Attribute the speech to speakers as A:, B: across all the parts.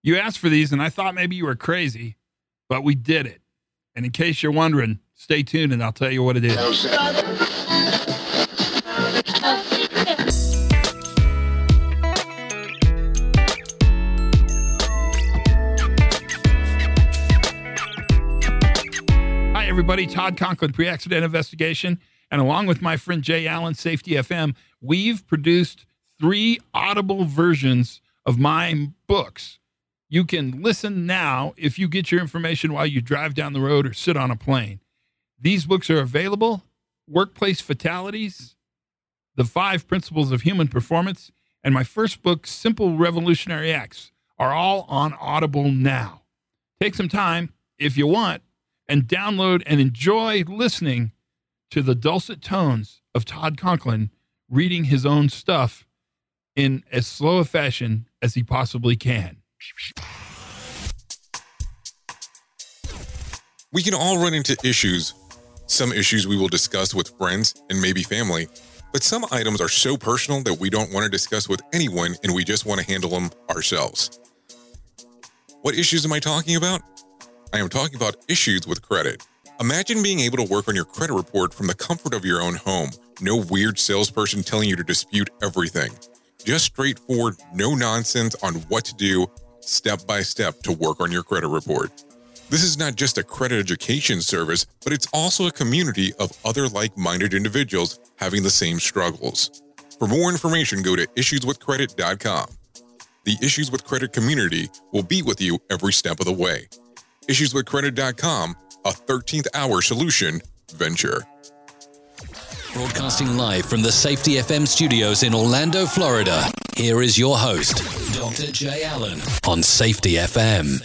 A: You asked for these, and I thought maybe you were crazy, but we did it. And in case you're wondering, stay tuned and I'll tell you what it is. Hi, everybody. Todd Conklin, Pre Accident Investigation. And along with my friend Jay Allen, Safety FM, we've produced three audible versions of my books. You can listen now if you get your information while you drive down the road or sit on a plane. These books are available Workplace Fatalities, The Five Principles of Human Performance, and my first book, Simple Revolutionary Acts, are all on Audible now. Take some time, if you want, and download and enjoy listening to the dulcet tones of Todd Conklin reading his own stuff in as slow a fashion as he possibly can.
B: We can all run into issues. Some issues we will discuss with friends and maybe family, but some items are so personal that we don't want to discuss with anyone and we just want to handle them ourselves. What issues am I talking about? I am talking about issues with credit. Imagine being able to work on your credit report from the comfort of your own home. No weird salesperson telling you to dispute everything. Just straightforward, no nonsense on what to do step by step to work on your credit report. This is not just a credit education service, but it's also a community of other like minded individuals having the same struggles. For more information, go to issueswithcredit.com. The Issues with Credit community will be with you every step of the way. Issueswithcredit.com, a 13th hour solution venture.
C: Broadcasting live from the Safety FM studios in Orlando, Florida. Here is your host, Dr. Jay Allen on Safety FM.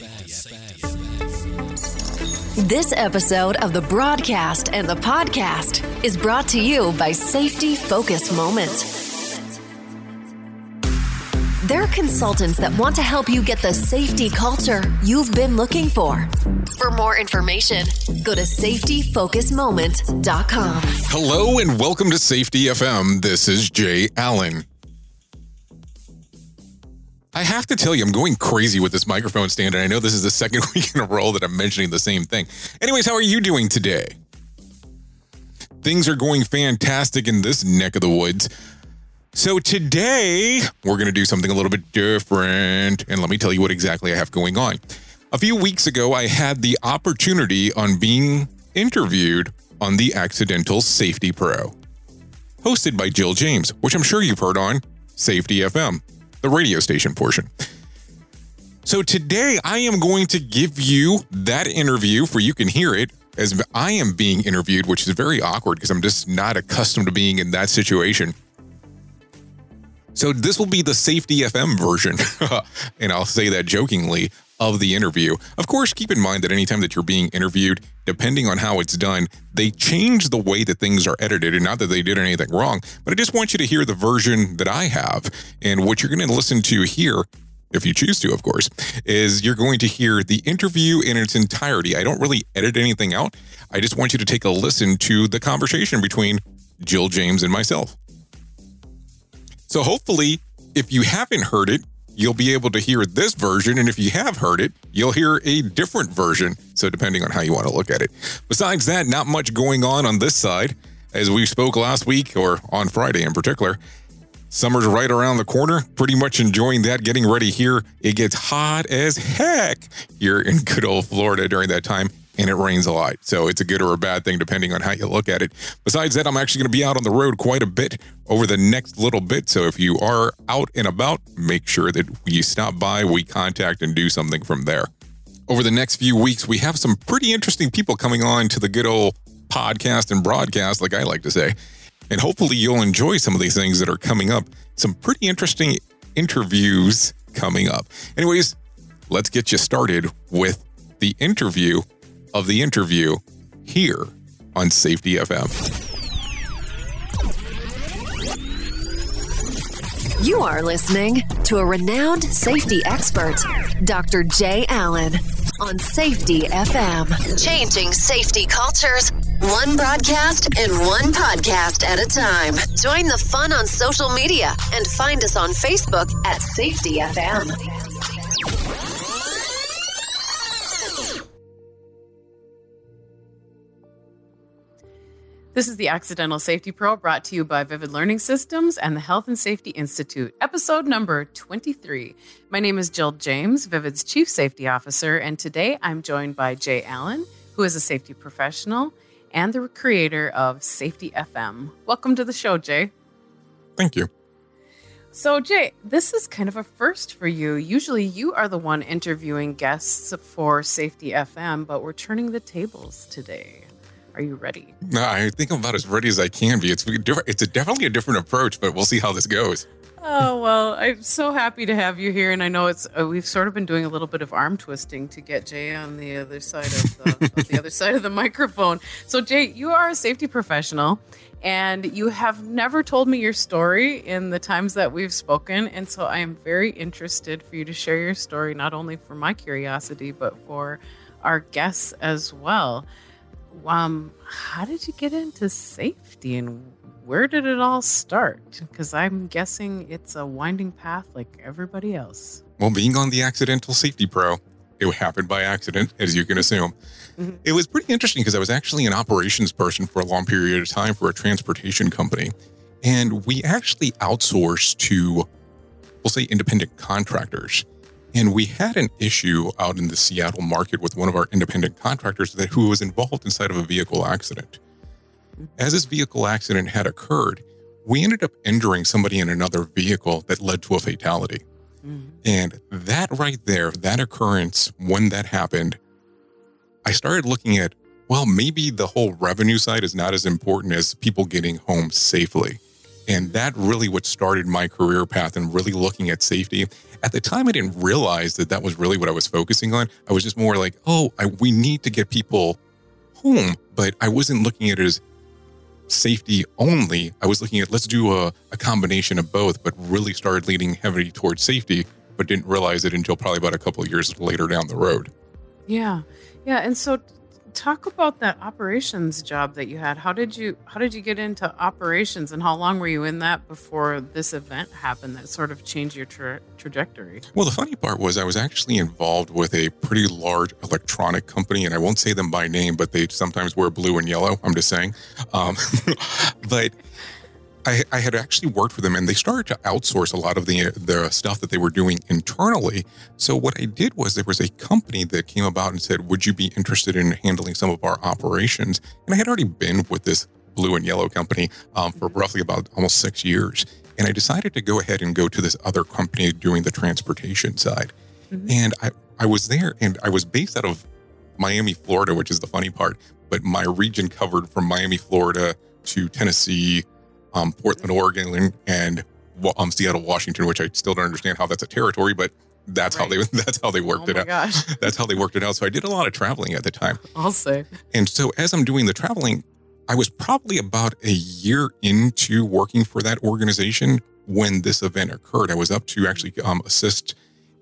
D: This episode of the broadcast and the podcast is brought to you by Safety Focus Moment. They're consultants that want to help you get the safety culture you've been looking for. For more information, go to safetyfocusmoment.com.
B: Hello and welcome to Safety FM. This is Jay Allen. I have to tell you, I'm going crazy with this microphone stand, and I know this is the second week in a row that I'm mentioning the same thing. Anyways, how are you doing today? Things are going fantastic in this neck of the woods. So today we're going to do something a little bit different. And let me tell you what exactly I have going on. A few weeks ago, I had the opportunity on being interviewed on the Accidental Safety Pro, hosted by Jill James, which I'm sure you've heard on Safety FM, the radio station portion. So today I am going to give you that interview for you can hear it as I am being interviewed, which is very awkward because I'm just not accustomed to being in that situation. So this will be the Safety FM version, and I'll say that jokingly, of the interview. Of course, keep in mind that anytime that you're being interviewed, depending on how it's done, they change the way that things are edited. And not that they did anything wrong, but I just want you to hear the version that I have. And what you're going to listen to here if you choose to, of course, is you're going to hear the interview in its entirety. I don't really edit anything out. I just want you to take a listen to the conversation between Jill James and myself. So hopefully, if you haven't heard it, you'll be able to hear this version. And if you have heard it, you'll hear a different version. So, depending on how you want to look at it. Besides that, not much going on on this side. As we spoke last week, or on Friday in particular, summer's right around the corner. Pretty much enjoying that, getting ready here. It gets hot as heck here in good old Florida during that time and it rains a lot. So it's a good or a bad thing depending on how you look at it. Besides that, I'm actually going to be out on the road quite a bit over the next little bit. So if you are out and about, make sure that you stop by, we contact and do something from there. Over the next few weeks, we have some pretty interesting people coming on to the good old podcast and broadcast, like I like to say. And hopefully you'll enjoy some of these things that are coming up. Some pretty interesting interviews coming up. Anyways, let's get you started with the interview of the interview here on Safety FM.
D: You are listening to a renowned safety expert, Dr. Jay Allen, on Safety FM. Changing safety cultures, one broadcast and one podcast at a time. Join the fun on social media and find us on Facebook at Safety FM.
E: This is the Accidental Safety Pro brought to you by Vivid Learning Systems and the Health and Safety Institute, episode number 23. My name is Jill James, Vivid's Chief Safety Officer, and today I'm joined by Jay Allen, who is a safety professional and the creator of Safety FM. Welcome to the show, Jay.
B: Thank you.
E: So, Jay, this is kind of a first for you. Usually you are the one interviewing guests for Safety FM, but we're turning the tables today. Are you ready?
B: No, I think I'm about as ready as I can be. It's. It's a, definitely a different approach, but we'll see how this goes.
E: Oh well, I'm so happy to have you here, and I know it's uh, we've sort of been doing a little bit of arm twisting to get Jay on the other side of the, of the other side of the microphone. So, Jay, you are a safety professional, and you have never told me your story in the times that we've spoken, and so I am very interested for you to share your story, not only for my curiosity, but for our guests as well um, how did you get into safety and where did it all start? Because I'm guessing it's a winding path like everybody else.
B: Well, being on the Accidental Safety Pro, it happened by accident, as you can assume. Mm-hmm. It was pretty interesting because I was actually an operations person for a long period of time for a transportation company. And we actually outsourced to, we'll say, independent contractors. And we had an issue out in the Seattle market with one of our independent contractors that who was involved inside of a vehicle accident. As this vehicle accident had occurred, we ended up injuring somebody in another vehicle that led to a fatality. Mm-hmm. And that right there, that occurrence, when that happened, I started looking at, well, maybe the whole revenue side is not as important as people getting home safely. And that really what started my career path and really looking at safety. At the time, I didn't realize that that was really what I was focusing on. I was just more like, oh, I, we need to get people home. But I wasn't looking at it as safety only. I was looking at let's do a, a combination of both, but really started leaning heavily towards safety, but didn't realize it until probably about a couple of years later down the road.
E: Yeah. Yeah. And so talk about that operations job that you had. How did you how did you get into operations, and how long were you in that before this event happened that sort of changed your tra- trajectory?
B: Well, the funny part was I was actually involved with a pretty large electronic company, and I won't say them by name, but they sometimes wear blue and yellow. I'm just saying, um, but I, I, had actually worked for them and they started to outsource a lot of the the stuff that they were doing internally. So what I did was there was a company that came about and said, "Would you be interested in handling some of our operations?" And I had already been with this blue and yellow company um, for roughly about almost six years, and I decided to go ahead and go to this other company doing the transportation side. Mm-hmm. And I I was there and I was based out of Miami, Florida, which is the funny part. But my region covered from Miami, Florida to Tennessee um, Portland, Oregon, and um, Seattle, Washington, which I still don't understand how that's a territory, but that's right. how they that's how they worked
E: oh
B: it out.
E: Gosh.
B: That's how they worked it out. So I did a lot of traveling at the time.
E: I'll say.
B: And so as I'm doing the traveling, I was probably about a year into working for that organization when this event occurred. I was up to actually um, assist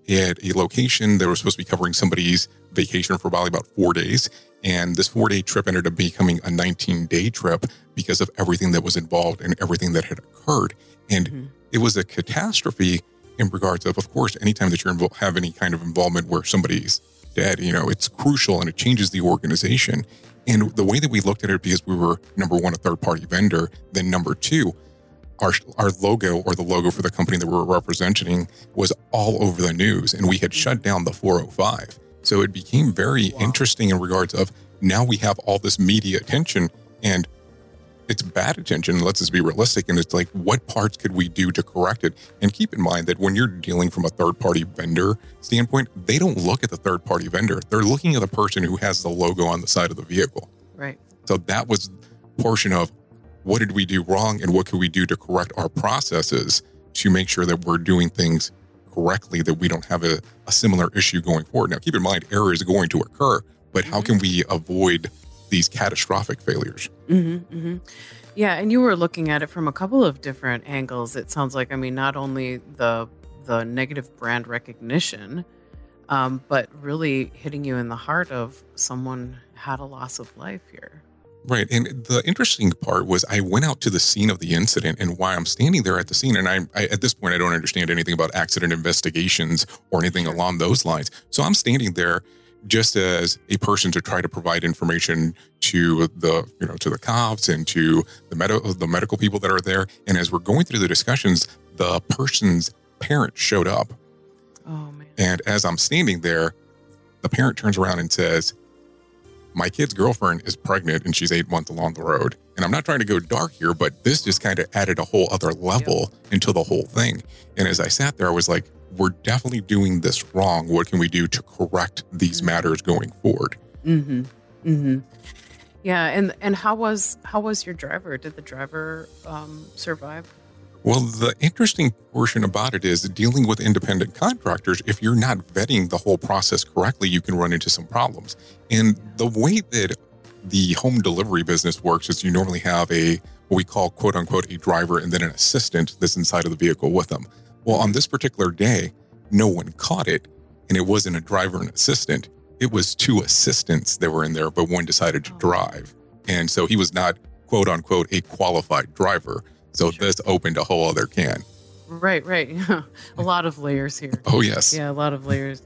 B: at a location that was supposed to be covering somebody's vacation for probably about four days. And this four day trip ended up becoming a 19 day trip because of everything that was involved and everything that had occurred. And mm-hmm. it was a catastrophe in regards of, of course, anytime that you have any kind of involvement where somebody's dead, you know, it's crucial and it changes the organization. And the way that we looked at it, because we were number one, a third party vendor, then number two, our, our logo or the logo for the company that we were representing was all over the news and we had shut down the 405. So it became very wow. interesting in regards of now we have all this media attention and it's bad attention. Let's just be realistic. And it's like, what parts could we do to correct it? And keep in mind that when you're dealing from a third party vendor standpoint, they don't look at the third party vendor. They're looking at the person who has the logo on the side of the vehicle.
E: Right.
B: So that was portion of what did we do wrong and what could we do to correct our processes to make sure that we're doing things correctly that we don't have a, a similar issue going forward. Now, keep in mind, error is going to occur, but how can we avoid these catastrophic failures?
E: Mm-hmm, mm-hmm. Yeah, and you were looking at it from a couple of different angles. It sounds like, I mean, not only the the negative brand recognition, um, but really hitting you in the heart of someone had a loss of life here.
B: Right. And the interesting part was I went out to the scene of the incident and while I'm standing there at the scene, and I, I at this point, I don't understand anything about accident investigations or anything along those lines. So I'm standing there just as a person to try to provide information to the you know to the cops and to the med- the medical people that are there. And as we're going through the discussions, the person's parent showed up,
E: Oh man.
B: and as I'm standing there, the parent turns around and says, My kid's girlfriend is pregnant and she's eight months along the road. And I'm not trying to go dark here, but this just kind of added a whole other level into the whole thing. And as I sat there, I was like, We're definitely doing this wrong. What can we do to correct these matters going forward?
E: Mm-hmm. Mm-hmm. Yeah, and and how was how was your driver? Did the driver um, survive?
B: Well, the interesting portion about it is dealing with independent contractors. If you're not vetting the whole process correctly, you can run into some problems. And the way that the home delivery business works is you normally have a what we call quote unquote a driver and then an assistant that's inside of the vehicle with them. Well, on this particular day, no one caught it, and it wasn't a driver and assistant. It was two assistants that were in there, but one decided to
E: Oh.
B: drive. And so he was not quote unquote a qualified driver. So
E: Sure.
B: this opened a whole other can.
E: Right, right. a lot of layers here.
B: Oh yes.
E: Yeah, a lot of layers.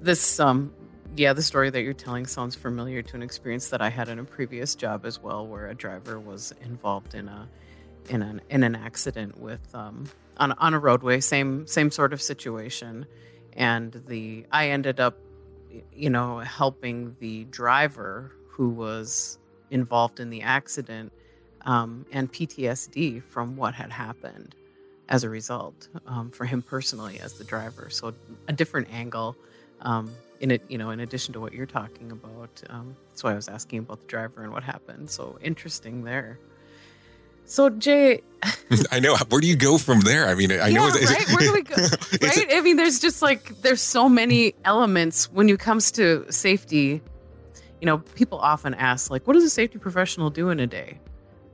E: This um yeah, the story that you're telling sounds familiar to an experience that I had in a previous job as well where a driver was involved in a in an in an accident with um on on a roadway, same same sort of situation. And the I ended up you know helping the driver who was involved in the accident um, and PTSD from what had happened as a result um, for him personally as the driver. So a different angle um, in it, you know, in addition to what you're talking about. Um, that's why I was asking about the driver and what happened. So interesting there. So Jay,
B: I know. Where do you go from there? I mean, I know.
E: yeah,
B: it's-
E: right? Where do we go? Right? I mean, there's just like there's so many elements when it comes to safety. You know, people often ask like, "What does a safety professional do in a day?"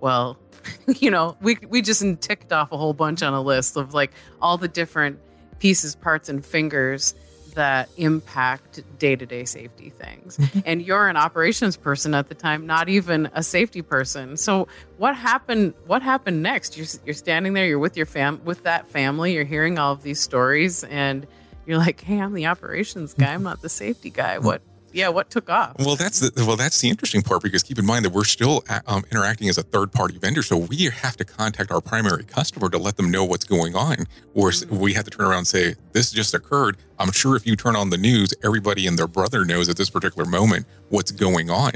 E: Well, you know, we we just ticked off a whole bunch on a list of like all the different pieces, parts, and fingers that impact day-to-day safety things. and you're an operations person at the time, not even a safety person. So what happened what happened next? You're you're standing there, you're with your fam with that family, you're hearing all of these stories and you're like, "Hey, I'm the operations guy. I'm not the safety guy." What yeah, what took off?
B: Well, that's the well, that's the interesting part because keep in mind that we're still um, interacting as a third party vendor, so we have to contact our primary customer to let them know what's going on, or s we have to turn around and say this just occurred. I'm sure if you turn on the news, everybody and their brother knows at this particular moment what's going on,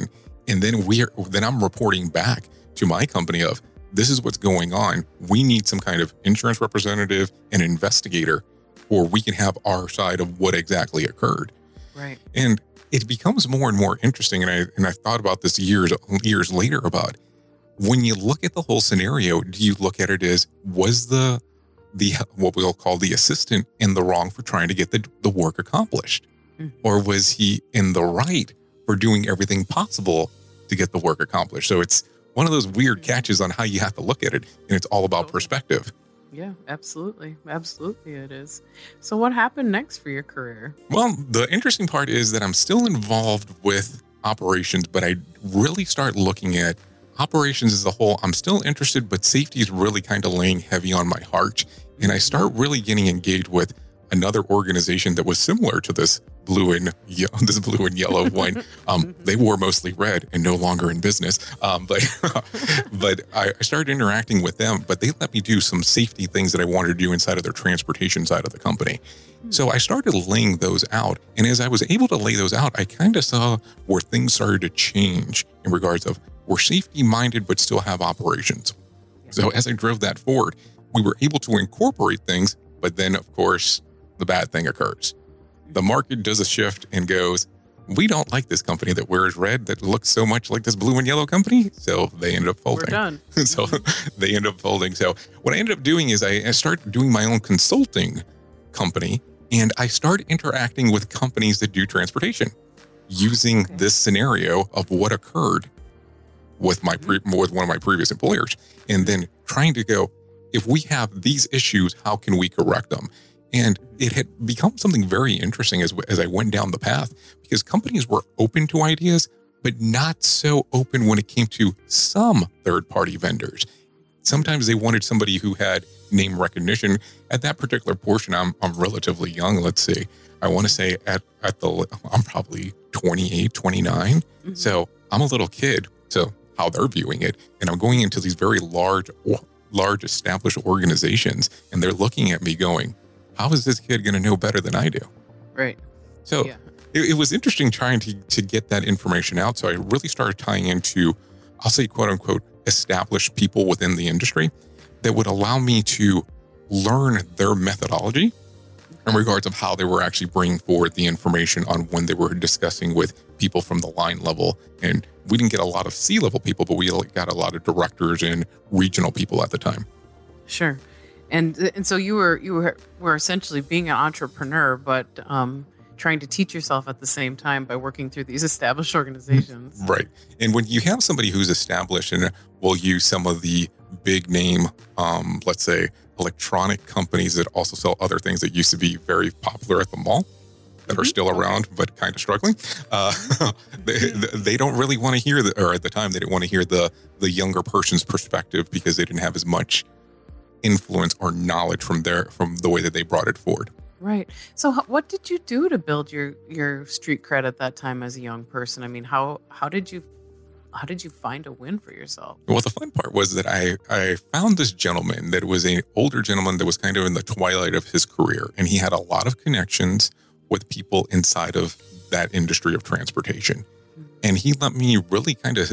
B: and then we are then I'm reporting back to my company of this is what's going on. We need some kind of insurance representative and investigator, or we can have our side of what exactly occurred.
E: Right.
B: And it becomes more and more interesting. And I and I thought about this years years later about when you look at the whole scenario, do you look at it as was the the what we'll call the assistant in the wrong for trying to get the, the work accomplished?
E: Mhm.
B: Or was he in the right for doing everything possible to get the work accomplished? So it's one of those weird catches on how you have to look at it. And it's all about perspective.
E: Yeah, absolutely. Absolutely it is. So what happened next for your career?
B: Well, the interesting part is that I'm still involved with operations, but I really start looking at operations as a whole. I'm still interested, but safety is really kind of laying heavy on my heart. And I start really getting engaged with another organization that was similar to this blue and ye- this blue and yellow one. Um, they wore mostly red and no longer in business. Um, but but I, I started interacting with them, but they let me do some safety things that I wanted to do inside of their transportation side of the company. So I started laying those out. And as I was able to lay those out, I kind of saw where things started to change in regards of we're safety minded, but still have operations. So as I drove that forward, we were able to incorporate things, but then of course the bad thing occurs. The market does a shift and goes, we don't like this company that wears red that looks so much like this blue and yellow company. So they ended up folding.
E: We're done.
B: so they end up folding. So what I ended up doing is I, I started doing my own consulting company and I start interacting with companies that do transportation using
E: Okay.
B: this scenario of what occurred with my mm-hmm. pre- with one of my previous employers and mm-hmm. then trying to go if we have these issues how can we correct them and it had become something very interesting as, as I went down the path because companies were open to ideas but not so open when it came to some third party vendors. Sometimes they wanted somebody who had name recognition. At that particular portion, I'm, I'm relatively young. Let's see. I want to say at, at the, I'm probably 28, 29. Mm-hmm. So I'm a little kid. So how they're viewing it, and I'm going into these very large, large established organizations, and they're looking at me going, "How is this kid going to know better than I do?"
E: Right.
B: So
E: Yeah.
B: it, it was interesting trying to to get that information out. So I really started tying into, I'll say, quote unquote, established people within the industry that would allow me to learn their methodology in regards of how they were actually bringing forward the information on when they were discussing with people from the line level. And we didn't get a lot of C level people, but we got a lot of directors and regional people at the time.
E: Sure. And and so you were you were were essentially being an entrepreneur, but um, trying to teach yourself at the same time by working through these established organizations.
B: Right. And when you have somebody who's established and will use some of the big name, um, let's say electronic companies that also sell other things that used to be very popular at the mall that are
E: Mhm.
B: still around but kind of struggling, uh, they, they don't really want to hear the, or at the time they didn't want to hear the the younger person's perspective because they didn't have as much influence or knowledge from their from the way that they brought it forward.
E: Right. So, what did you do to build your your street cred at that time as a young person? I mean, how how did you how did you find a win for yourself?
B: Well, the fun part was that I I found this gentleman that was an older gentleman that was kind of in the twilight of his career, and he had a lot of connections with people inside of that industry of transportation, hmm. and he let me really kind of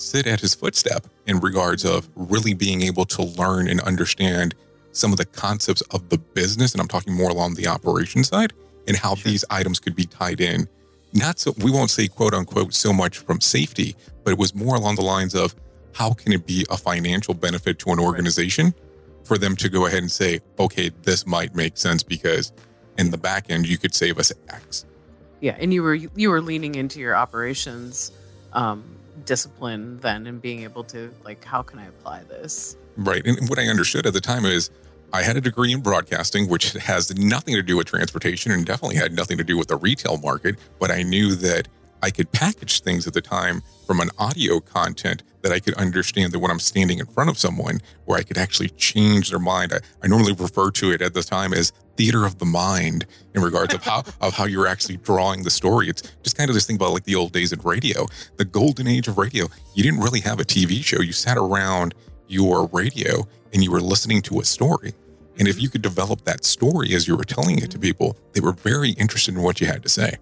B: sit at his footstep in regards of really being able to learn and understand some of the concepts of the business, and I'm talking more along the operation side and how these items could be tied in. Not so we won't say quote unquote so much from safety, but it was more along the lines of how can it be a financial benefit to an organization for them to go ahead and say, okay, this might make sense because in the back end you could save us X.
E: Yeah, and you were you were leaning into your operations um, discipline then, and being able to like, how can I apply this?
B: Right. And what I understood at the time is I had a degree in broadcasting, which has nothing to do with transportation and definitely had nothing to do with the retail market. But I knew that I could package things at the time from an audio content that I could understand that when I'm standing in front of someone, where I could actually change their mind. I, I normally refer to it at the time as theater of the mind in regards of how of how you're actually drawing the story. It's just kind of this thing about like the old days of radio, the golden age of radio. You didn't really have a TV show. You sat around your radio and you were listening to a story. And if mm-hmm. you could develop that story as you were telling it to people, they were very interested in what you had to say.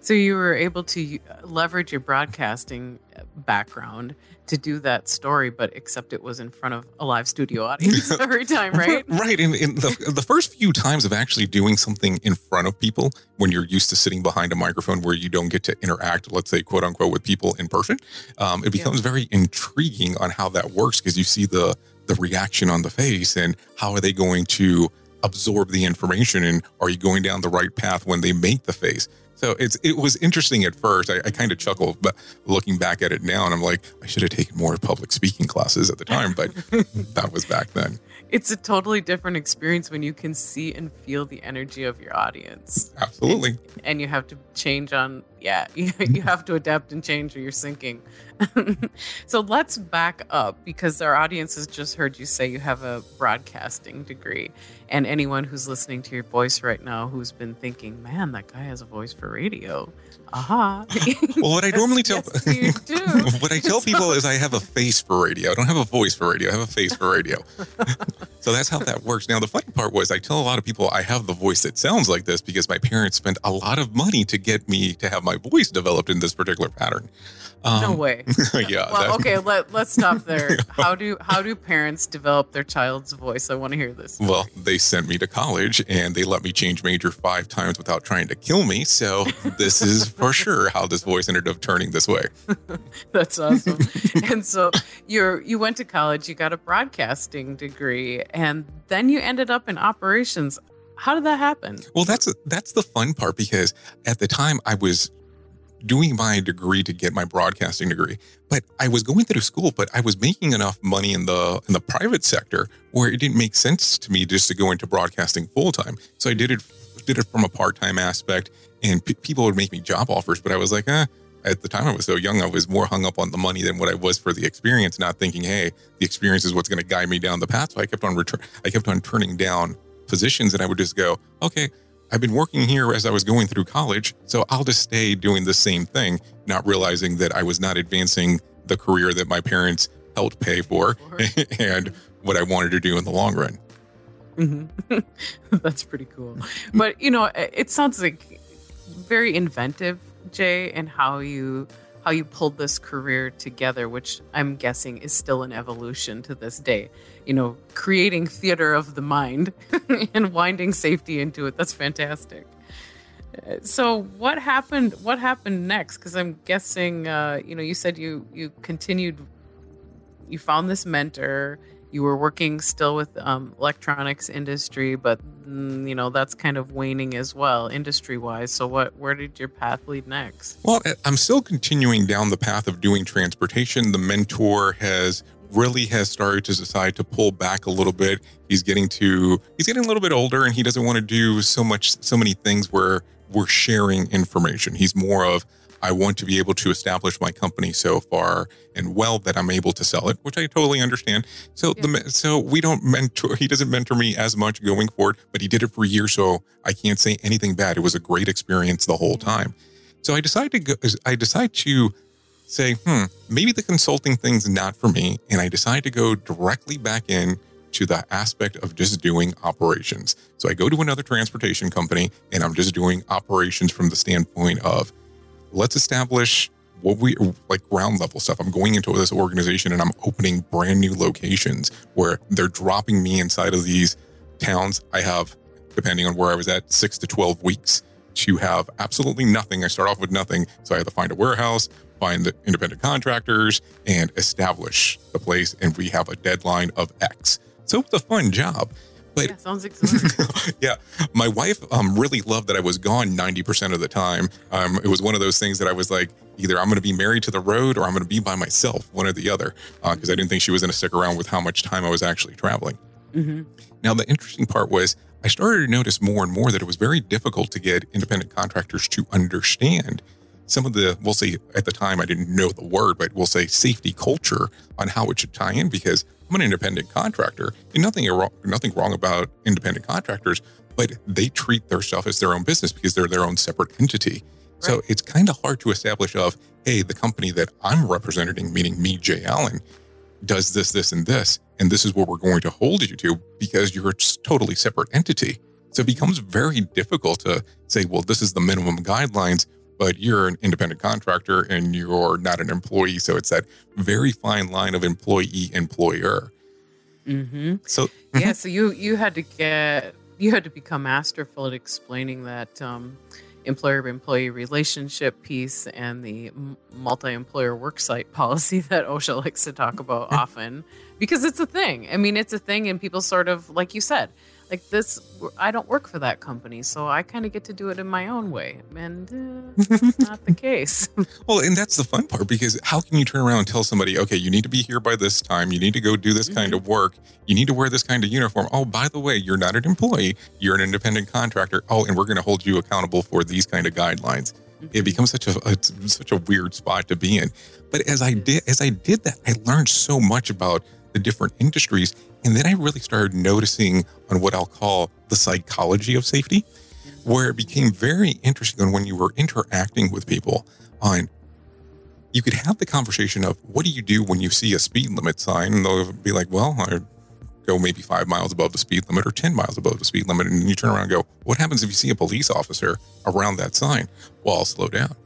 E: So you were able to leverage your broadcasting uh, background to do that story, but except it was in front of a live studio audience every time, right?
B: Right. And, and the, the first few times of actually doing something in front of people when you're used to sitting behind a microphone where you don't get to interact, let's say, quote unquote, with people in person, um, it becomes very intriguing on how that works because you see the the reaction on the face and how are they going to absorb the information and are you going down the right path when they make the face? So it's it was interesting at first. I, I kind of chuckled but looking back at it now and i'm like i should have taken more public speaking classes at the time but that was back then
E: It's a totally different experience when you can see and feel the energy of your audience.
B: absolutely
E: And you have to change on, yeah, you, you have to adapt and change or you're sinking. so let's back up because our audience has just heard you say you have a broadcasting degree. And anyone who's listening to your voice right now who's been thinking, man, that guy has a voice for radio. Aha.
B: well what i normally tell
E: yes,
B: what i tell people is i have a face for radio i don't have a voice for radio i have a face for radio so that's how that works now the funny part was i tell a lot of people i have the voice that sounds like this because my parents spent a lot of money to get me to have my voice developed in this particular pattern
E: no
B: Um,
E: way.
B: yeah
E: Well, okay, let, let's stop there. How do how do parents develop their child's voice? I want to hear this.
B: Well, they sent me to college and they let me change major five times without trying to kill me. So this is for sure how this voice ended up turning this way.
E: That's awesome. and so you're you went to college, you got a broadcasting degree, and then you ended up in operations. How did that happen?
B: Well, that's that's the fun part because at the time I was doing my degree to get my broadcasting degree, but I was going through school, but I was making enough money in the in the private sector where it didn't make sense to me just to go into broadcasting full time. So I did it did it from a part time aspect, and p- people would make me job offers, but I was like, eh. At the time I was so young, I was more hung up on the money than what I was for the experience, not thinking, hey, the experience is what's going to guide me down the path. So I kept on return, I kept on turning down positions, and I would just go, okay, I've been working here as I was going through college, so I'll just stay doing the same thing, not realizing that I was not advancing the career that my parents helped pay for and what I wanted to do in the long run.
E: Mm-hmm. That's pretty cool. But you know, it sounds like very inventive, Jay, and how you how you pulled this career together, which I'm guessing is still an evolution to this day. You know, creating theater of the mind and winding safety into it. That's fantastic. So what happened? What happened next? Because I'm guessing, uh, you know, you said you you continued, you found this mentor. You were working still with um, electronics industry, but you know that's kind of waning as well, industry wise. So what? Where did your path lead next?
B: Well, I'm still continuing down the path of doing transportation. The mentor has really has started to decide to pull back a little bit. He's getting to he's getting a little bit older and he doesn't want to do so much so many things where we're sharing information. He's more of, I want to be able to establish my company so far and well that I'm able to sell it, which I totally understand. So yeah. the so we don't mentor. He doesn't mentor me as much going forward, but he did it for years, so I can't say anything bad. It was a great experience the whole time. So I decided to go. I decided to say, hmm, maybe the consulting thing's not for me, and I decided to go directly back in to the aspect of just doing operations. So I go to another transportation company and I'm just doing operations from the standpoint of let's establish what we like ground level stuff. I'm going into this organization and I'm opening brand new locations where they're dropping me inside of these towns. I have, depending on where I was at, six to 12 weeks to have absolutely nothing. I start off with nothing. So I have to find a warehouse, find the independent contractors, and establish the place. And we have a deadline of X. So it's a fun job.
E: But yeah, sounds
B: yeah, my wife um, really loved that I was gone 90% of the time. Um, it was one of those things that I was like, either I'm going to be married to the road or I'm going to be by myself, one or the other, because uh, I didn't think she was going to stick around with how much time I was actually traveling. Mm-hmm. Now, the interesting part was I started to notice more and more that it was very difficult to get independent contractors to understand some of the, we'll say at the time, I didn't know the word, but we'll say safety culture on how it should tie in because I'm an independent contractor, and nothing wrong, nothing wrong about independent contractors, but they treat their stuff as their own business because they're their own separate entity. Right. So it's kind of hard to establish of, hey, the company that I'm representing, meaning me, Jay Allen, does this, this, and this, and this is what we're going to hold you to because you're a totally separate entity. So it becomes very difficult to say, well, this is the minimum guidelines but you're an independent contractor and you're not an employee. So it's that very fine line of employee employer.
E: Mm-hmm. So yeah, mm-hmm. so you you had to get you had to become masterful at explaining that um, employer employee relationship piece and the multi employer worksite policy that OSHA likes to talk about often because it's a thing. I mean, it's a thing, and people sort of like you said like this i don't work for that company so i kind of get to do it in my own way and uh, not the case
B: well and that's the fun part because how can you turn around and tell somebody okay you need to be here by this time you need to go do this mm-hmm. kind of work you need to wear this kind of uniform oh by the way you're not an employee you're an independent contractor oh and we're going to hold you accountable for these kind of guidelines mm-hmm. it becomes such a, a such a weird spot to be in but as i did as i did that i learned so much about the different industries and then I really started noticing on what I'll call the psychology of safety, where it became very interesting on when you were interacting with people on you could have the conversation of what do you do when you see a speed limit sign? And they'll be like, well, I go maybe five miles above the speed limit or 10 miles above the speed limit. And you turn around and go, what happens if you see a police officer around that sign? Well, I'll slow down.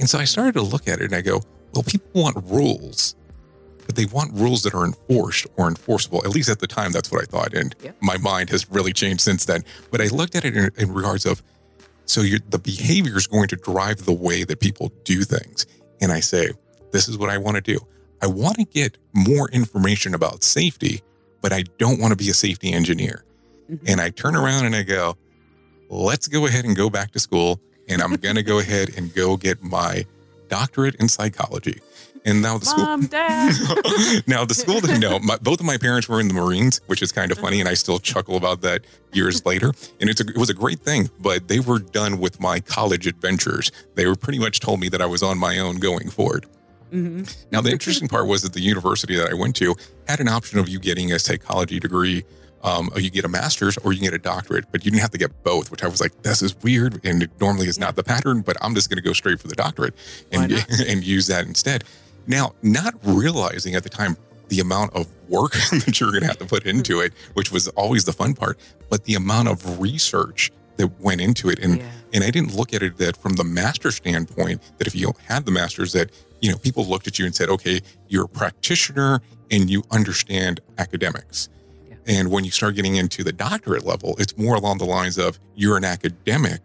B: And so I started to look at it and I go, well, people want rules but they want rules that are enforced or enforceable. At least at the time, that's what I thought. And yeah. my mind has really changed since then. But I looked at it in, in regards of so the behavior is going to drive the way that people do things. And I say, this is what I want to do. I want to get more information about safety, but I don't want to be a safety engineer. Mm-hmm. And I turn around and I go, let's go ahead and go back to school. And I'm going to go ahead and go get my doctorate in psychology. And now the school,
E: Mom, Dad.
B: now the school didn't know. My, both of my parents were in the Marines, which is kind of funny, and I still chuckle about that years later. And it's a, it was a great thing, but they were done with my college adventures. They were pretty much told me that I was on my own going forward. Mm-hmm. Now, the interesting part was that the university that I went to had an option of you getting a psychology degree um, you get a master's or you get a doctorate, but you didn't have to get both, which I was like, this is weird. And it normally is not the pattern, but I'm just going to go straight for the doctorate and, and use that instead. Now, not realizing at the time the amount of work that you're going to have to put into mm-hmm. it, which was always the fun part, but the amount of research that went into it. And
E: Yeah.
B: and I didn't look at it that from the master standpoint, that if you had the masters, that you know people looked at you and said, okay, you're a practitioner and you understand academics.
E: Yeah.
B: And when you start getting into the doctorate level, it's more along the lines of you're an academic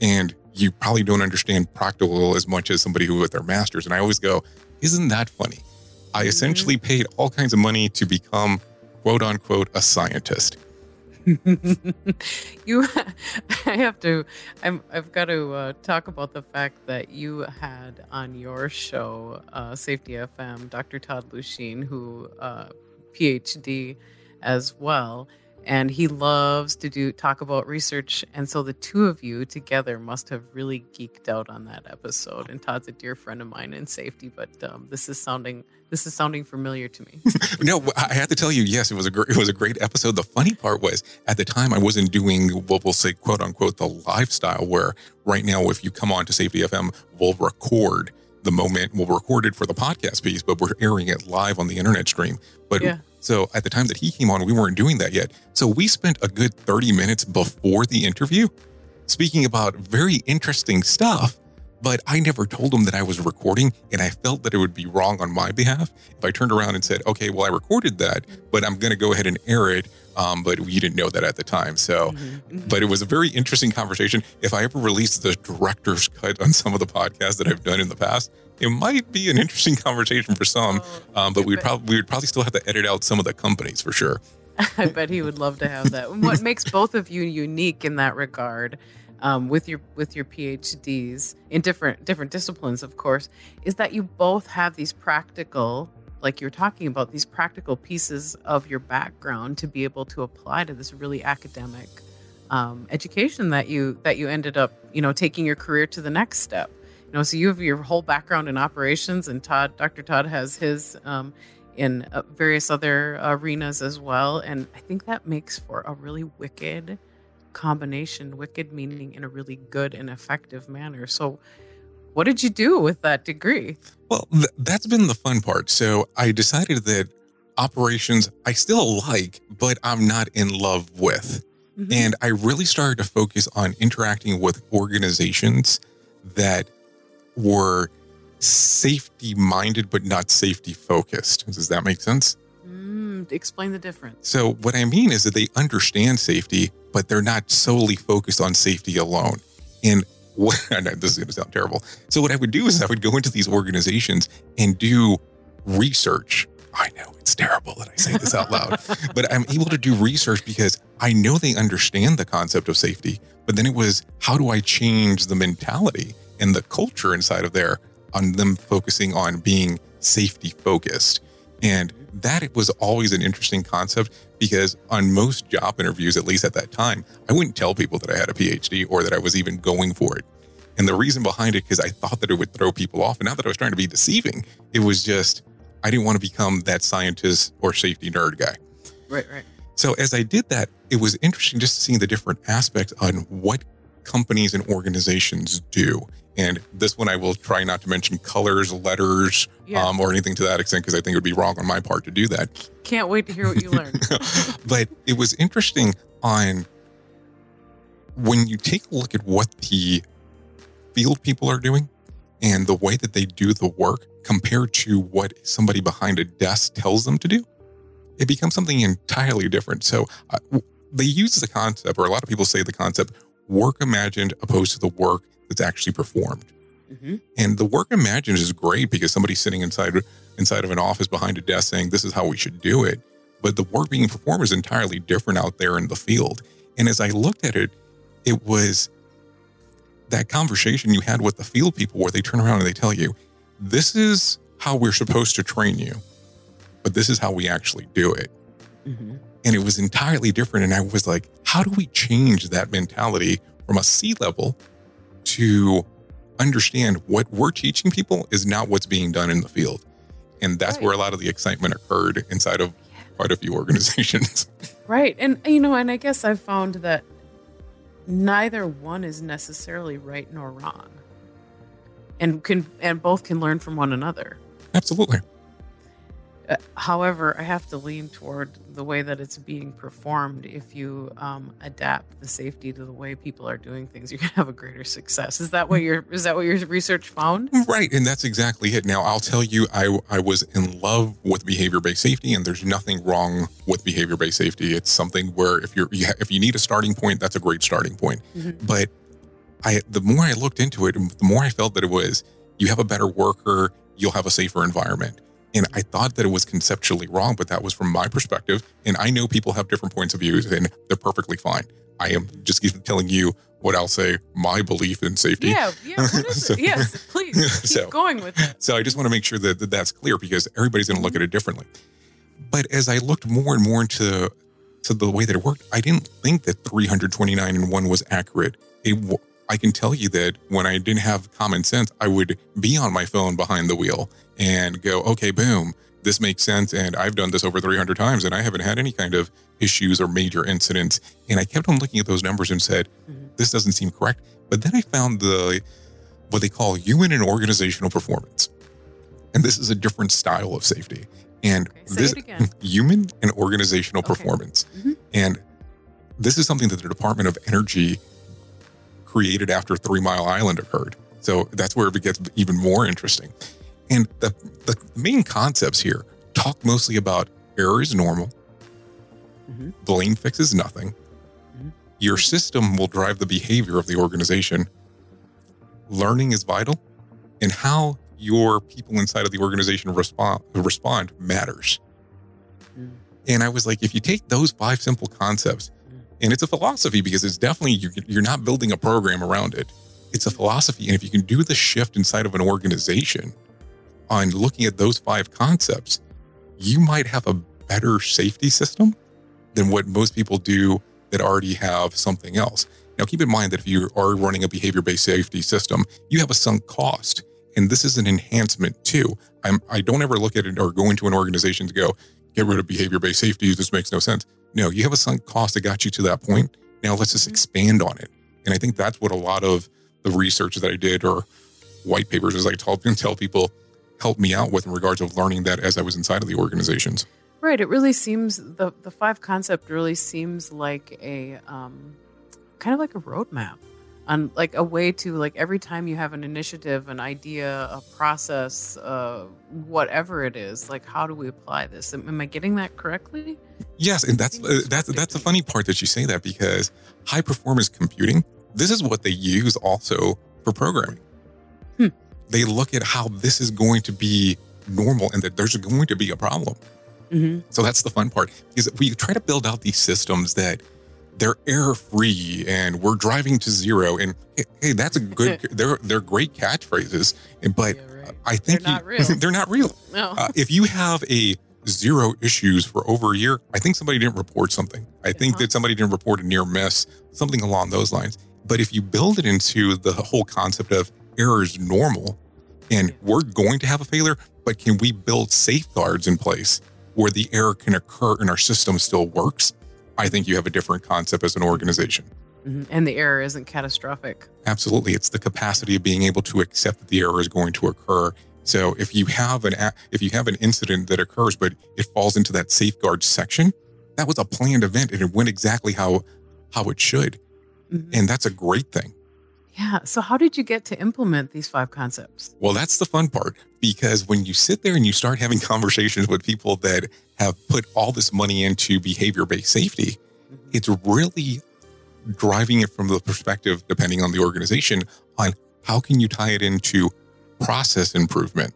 B: and you probably don't understand practical as much as somebody who with their masters. And I always go, isn't that funny? I essentially paid all kinds of money to become quote unquote a scientist.
E: you i have to i'm i've got to uh, talk about the fact that you had on your show uh, safety fm dr todd Loushine who uh, phd as well and he loves to do talk about research and so the two of you together must have really geeked out on that episode and todd's a dear friend of mine in safety but um, this is sounding this is sounding familiar to me
B: No, I have to tell you, yes, it was a great, it was a great episode. The funny part was at the time I wasn't doing what we'll say quote unquote the lifestyle where right now if you come on to Safety FM, we'll record the moment we'll record it for the podcast piece, but we're airing it live on the internet stream. But
E: Yeah.
B: So at the time that he came on, we weren't doing that yet. So we spent a good 30 minutes before the interview speaking about very interesting stuff. But I never told him that I was recording, and I felt that it would be wrong on my behalf if I turned around and said, "Okay, well, I recorded that, but I'm going to go ahead and air it." Um, but we didn't know that at the time, so.
E: Mm-hmm.
B: But it was a very interesting conversation. If I ever release the director's cut on some of the podcasts that I've done in the past, it might be an interesting conversation for some.
E: Oh,
B: Um, but we'd probably we would probably still have to edit out some of the companies for sure.
E: I bet he would love to have that. What makes both of you unique in that regard, um, with your with your PhDs in different different disciplines, of course, is that you both have these practical, like you're talking about, these practical pieces of your background to be able to apply to this really academic um, education that you that you ended up, you know, taking your career to the next step. You know, so you have your whole background in operations, and Todd, Dr. Todd, has his um, in uh, various other arenas as well. And I think that makes for a really wicked combination. Wicked meaning in a really good and effective manner. So, what did you do with that degree?
B: Well, th- that's been the fun part. So I decided that operations I still like, but I'm not in love with.
E: Mhm.
B: And I really started to focus on interacting with organizations that were safety minded, but not safety focused. Does that make sense?
E: Explain the difference.
B: So, what I mean is that they understand safety, but they're not solely focused on safety alone. And what, I know this is going to sound terrible. So, what I would do is I would go into these organizations and do research. I know it's terrible that I say this out loud, but I'm able to do research because I know they understand the concept of safety. But then it was how do I change the mentality and the culture inside of there on them focusing on being safety focused. And that it was always an interesting concept because on most job interviews, at least at that time, I wouldn't tell people that I had a PhD or that I was even going for it. And the reason behind it, because I thought that it would throw people off. And not that I was trying to be deceiving, it was just, I didn't want to become that scientist or safety nerd guy.
E: Right, right.
B: So as I did that, it was interesting just seeing the different aspects on what companies and organizations do. And this one, I will try not to mention colors, letters,
E: Yeah.
B: um, or anything to that extent, because I think it would be wrong on my part to do that.
E: Can't wait to hear what you learned.
B: but it was interesting on when you take a look at what the field people are doing and the way that they do the work compared to what somebody behind a desk tells them to do, it becomes something entirely different. So uh, they use the concept, or a lot of people say the concept, work imagined opposed to the work that's actually performed.
E: Mhm.
B: And the work imagined is great because somebody's sitting inside inside of an office behind a desk saying this is how we should do it. But the work being performed is entirely different out there in the field. And as I looked at it, it was that conversation you had with the field people where they turn around and they tell you, this is how we're supposed to train you, but this is how we actually do it.
E: Mhm.
B: And it was entirely different. And I was like, how do we change that mentality from a C level to understand what we're teaching people is not what's being done in the field? And that's
E: Right.
B: where a lot of the excitement occurred inside of quite a few organizations.
E: Right. And, you know, and I guess I've found that neither one is necessarily right nor wrong. And can and both can learn from one another.
B: Absolutely.
E: Uh, however, I have to lean toward the way that it's being performed. If you um, adapt the safety to the way people are doing things, you're gonna have a greater success. Is that what your is that what your research found?
B: Right, and that's exactly it. Now, I'll tell you, I I was in love with behavior based safety, and there's nothing wrong with behavior based safety. It's something where if you're you ha- if you need a starting point, that's a great starting point.
E: Mhm.
B: But I the more I looked into it, the more I felt that it was you have a better worker, you'll have a safer environment. And I thought that it was conceptually wrong, but that was from my perspective. And I know people have different points of views, and they're perfectly fine. I am just telling you what I'll say my belief in safety.
E: Yeah, yeah. What is
B: So-
E: it? Yes, please keep
B: So-
E: going with it.
B: So I just want to make sure that, that that's clear because everybody's going to look at it differently. But as I looked more and more into to the way that it worked, I didn't think that 329 and 1 was accurate. It, I can tell you that when I didn't have common sense, I would be on my phone behind the wheel and go, okay, boom, this makes sense. And I've done this over 300 times and I haven't had any kind of issues or major incidents. And I kept on looking at those numbers and said,
E: Mhm.
B: this doesn't seem correct. But then I found the what they call human and organizational performance. And this is a different style of safety. And
E: Okay,
B: this human and organizational
E: Okay.
B: performance.
E: Mhm.
B: And this is something that the Department of Energy created after Three Mile Island occurred. So that's where it gets even more interesting. And the, the main concepts here talk mostly about error is normal,
E: Mhm.
B: blame fixes nothing,
E: Mhm.
B: your system will drive the behavior of the organization, learning is vital, and how your people inside of the organization respond, respond matters.
E: Mm.
B: And I was like, if you take those five simple concepts, and it's a philosophy because it's definitely, you're, you're not building a program around it. It's a philosophy. And if you can do the shift inside of an organization on looking at those five concepts, you might have a better safety system than what most people do that already have something else. Now, keep in mind that if you are running a behavior based safety system, you have a sunk cost. And this is an enhancement too. I'm, I don't ever look at it or go into an organization to go, get rid of behavior based safety. This makes no sense. No, you have a sunk cost that got you to that point. Now let's just expand on it. And I think that's what a lot of the research that I did or white papers, as I tell, tell people, helped me out with in regards of learning that as I was inside of the organizations.
E: Right. It really seems the the five concept really seems like a um, kind of like a roadmap on like a way to like every time you have an initiative, an idea, a process, uh, whatever it is, like how do we apply this? Am, am I getting that correctly?
B: Yes, and that's uh,
E: that's
B: that's
E: what they
B: that's the funny part that you say that because high performance computing, this is what they use also for programming.
E: Hmm.
B: They look at how this is going to be normal and that there's going to be a problem.
E: Mm-hmm.
B: So that's the fun part because we try to build out these systems that they're error free and we're driving to zero. And hey, that's a good. they're they're great catchphrases, but
E: Yeah, right.
B: I think
E: They're not
B: you-
E: real.
B: they're not real.
E: No.
B: Uh, if you have a zero issues for over a year, I think somebody didn't report something. I think
E: Uh-huh.
B: that somebody didn't report a near miss, something along those lines. But if you build it into the whole concept of error is normal and we're going to have a failure, but can we build safeguards in place where the error can occur and our system still works? I think you have a different concept as an organization.
E: Mhm. And the error isn't catastrophic.
B: Absolutely. It's the capacity of being able to accept that the error is going to occur. So if you have an if you have an incident that occurs but it falls into that safeguard section, that was a planned event and it went exactly how how it should.
E: Mhm.
B: And that's a great thing.
E: Yeah. So how did you get to implement these five concepts?
B: Well, that's the fun part because when you sit there and you start having conversations with people that have put all this money into behavior based safety, mm-hmm. it's really driving it from the perspective, depending on the organization, on how can you tie it into process improvement?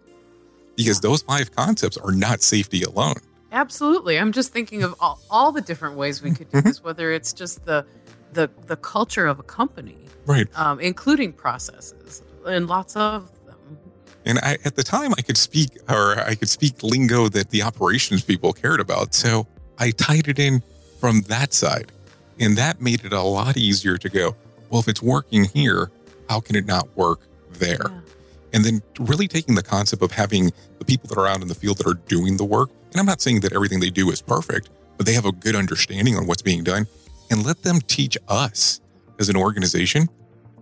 B: Because those five concepts are not safety alone.
E: Absolutely. I'm just thinking of all, all the different ways we could do this, whether it's just the the the culture of a company,
B: Right.
E: um, including processes, and lots of them.
B: And I, at the time, I could speak or I could speak lingo that the operations people cared about. So I tied it in from that side. And that made it a lot easier to go, well, if it's working here, how can it not work there?
E: Yeah.
B: And then really taking the concept of having the people that are out in the field that are doing the work. And I'm not saying that everything they do is perfect, but they have a good understanding on what's being done and let them teach us as an organization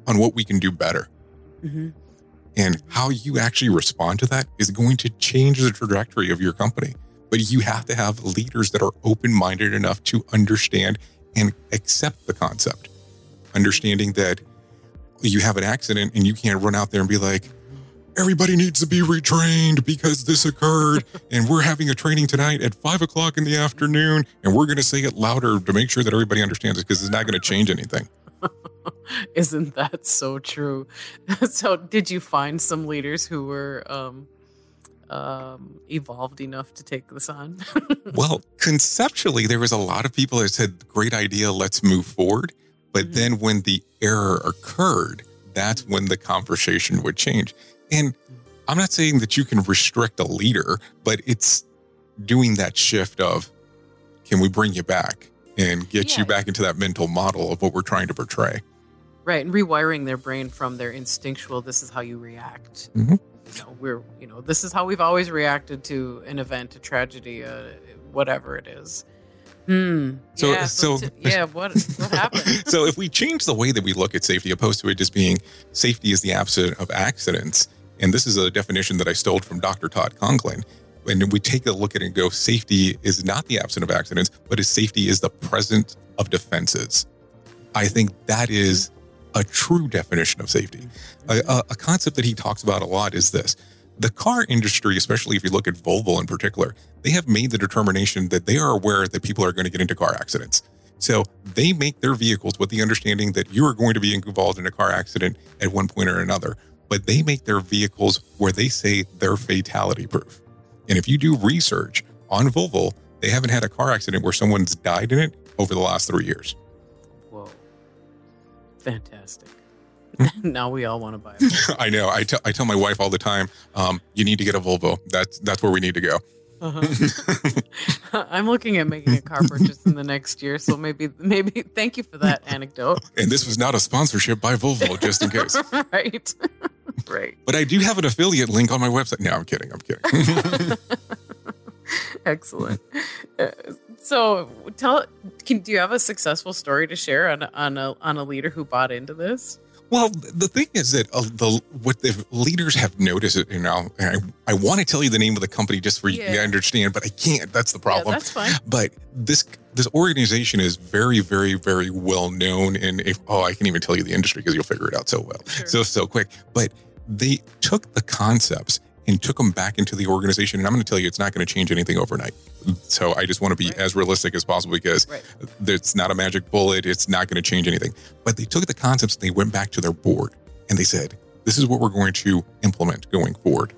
B: on what we can do better.
E: Mhm.
B: And how you actually respond to that is going to change the trajectory of your company. But you have to have leaders that are open minded enough to understand and accept the concept. Understanding that you have an accident and you can't run out there and be like, everybody needs to be retrained because this occurred. and we're having a training tonight at five o'clock in the afternoon. And we're going to say it louder to make sure that everybody understands it because it's not going to change anything.
E: Isn't that so true? so, did you find some leaders who were um, um, evolved enough to take this on?
B: Well, conceptually, there was a lot of people that said, great idea, let's move forward. But
E: Mhm.
B: then when the error occurred, that's when the conversation would change. And I'm not saying that you can restrict a leader, but it's doing that shift of, can we bring you back and get
E: Yeah.
B: you back into that mental model of what we're trying to portray?
E: right, and rewiring their brain from their instinctual. This is how you react.
B: Mhm.
E: You know, we're you know this is how we've always reacted to an event, a tragedy, uh, whatever it is. Hmm.
B: So-
E: yeah,
B: so-
E: t- yeah. What what happened?
B: so if we change the way that we look at safety opposed to it just being safety is the absence of accidents and this is a definition that i stole from dr todd conklin. And we take a look at it and go safety is not the absence of accidents but is safety is the presence of defenses. I think that is a true definition of safety. A, a, a concept that he talks about a lot is this. The car industry especially if you look at volvo in particular they have made the determination that they are aware that people are going to get into car accidents. So they make their vehicles with the understanding that you are going to be involved in a car accident at one point or another, but they make their vehicles where they say they're fatality proof. And if you do research on Volvo, they haven't had a car accident where someone's died in it over the last three years.
E: Whoa. Fantastic. now we all want to buy.
B: I know. I tell- I tell my wife all the time, um, you need to get a Volvo. That's that's where we need to go.
E: Uh-huh. I'm looking at making a car purchase in the next year, so maybe maybe thank you for that anecdote.
B: And this was not a sponsorship by Volvo, just in case.
E: right. right.
B: But I do have an affiliate link on my website. No, I'm kidding. I'm kidding.
E: Excellent. Uh, so tell can do you have a successful story to share on on a on a leader who bought into this?
B: Well, the thing is that uh, the what the leaders have noticed, you know, and I, I want to tell you the name of the company just for you to understand, but I can't. That's the
E: Yeah,
B: problem.
E: that's fine.
B: but this this organization is very, very, very well known, and if oh, I can even tell you the industry because you'll figure it out so well,
E: Sure.
B: so so quick. But they took the concepts and took them back into the organization, and I'm going to tell you, it's not going to change anything overnight. So I just want to be
E: Right.
B: as realistic as possible because
E: Right.
B: it's not a magic bullet. It's not going to change anything. But they took the concepts and they went back to their board and they said, this is what we're going to implement going forward.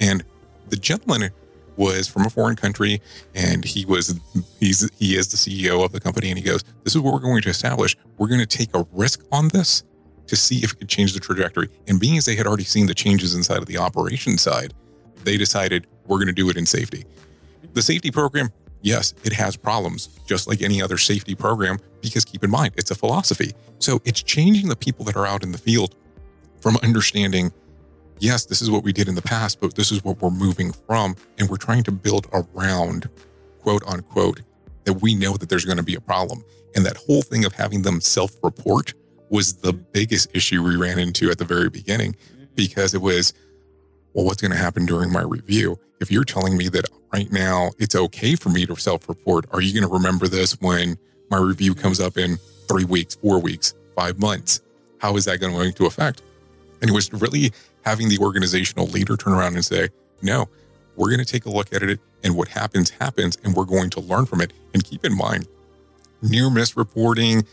B: And the gentleman was from a foreign country and he was he's he is the CEO of the company and he goes, This is what we're going to establish. We're going to take a risk on this to see if it could change the trajectory. And being as they had already seen the changes inside of the operation side, they decided we're going to do it in safety. The safety program, yes, it has problems, just like any other safety program, because keep in mind, it's a philosophy. So it's changing the people that are out in the field from understanding, yes, this is what we did in the past, but this is what we're moving from. And we're trying to build around, quote unquote, that we know that there's going to be a problem. And that whole thing of having them self report was the biggest issue we ran into at the very beginning mm-hmm. because it was, well, what's going to happen during my review? If you're telling me that right now it's okay for me to self report, are you going to remember this when my review comes up in three weeks, four weeks, five months? How is that going to affect? And it was really having the organizational leader turn around and say, no, we're going to take a look at it. And what happens, happens. And we're going to learn from it. And keep in mind, near miss reporting,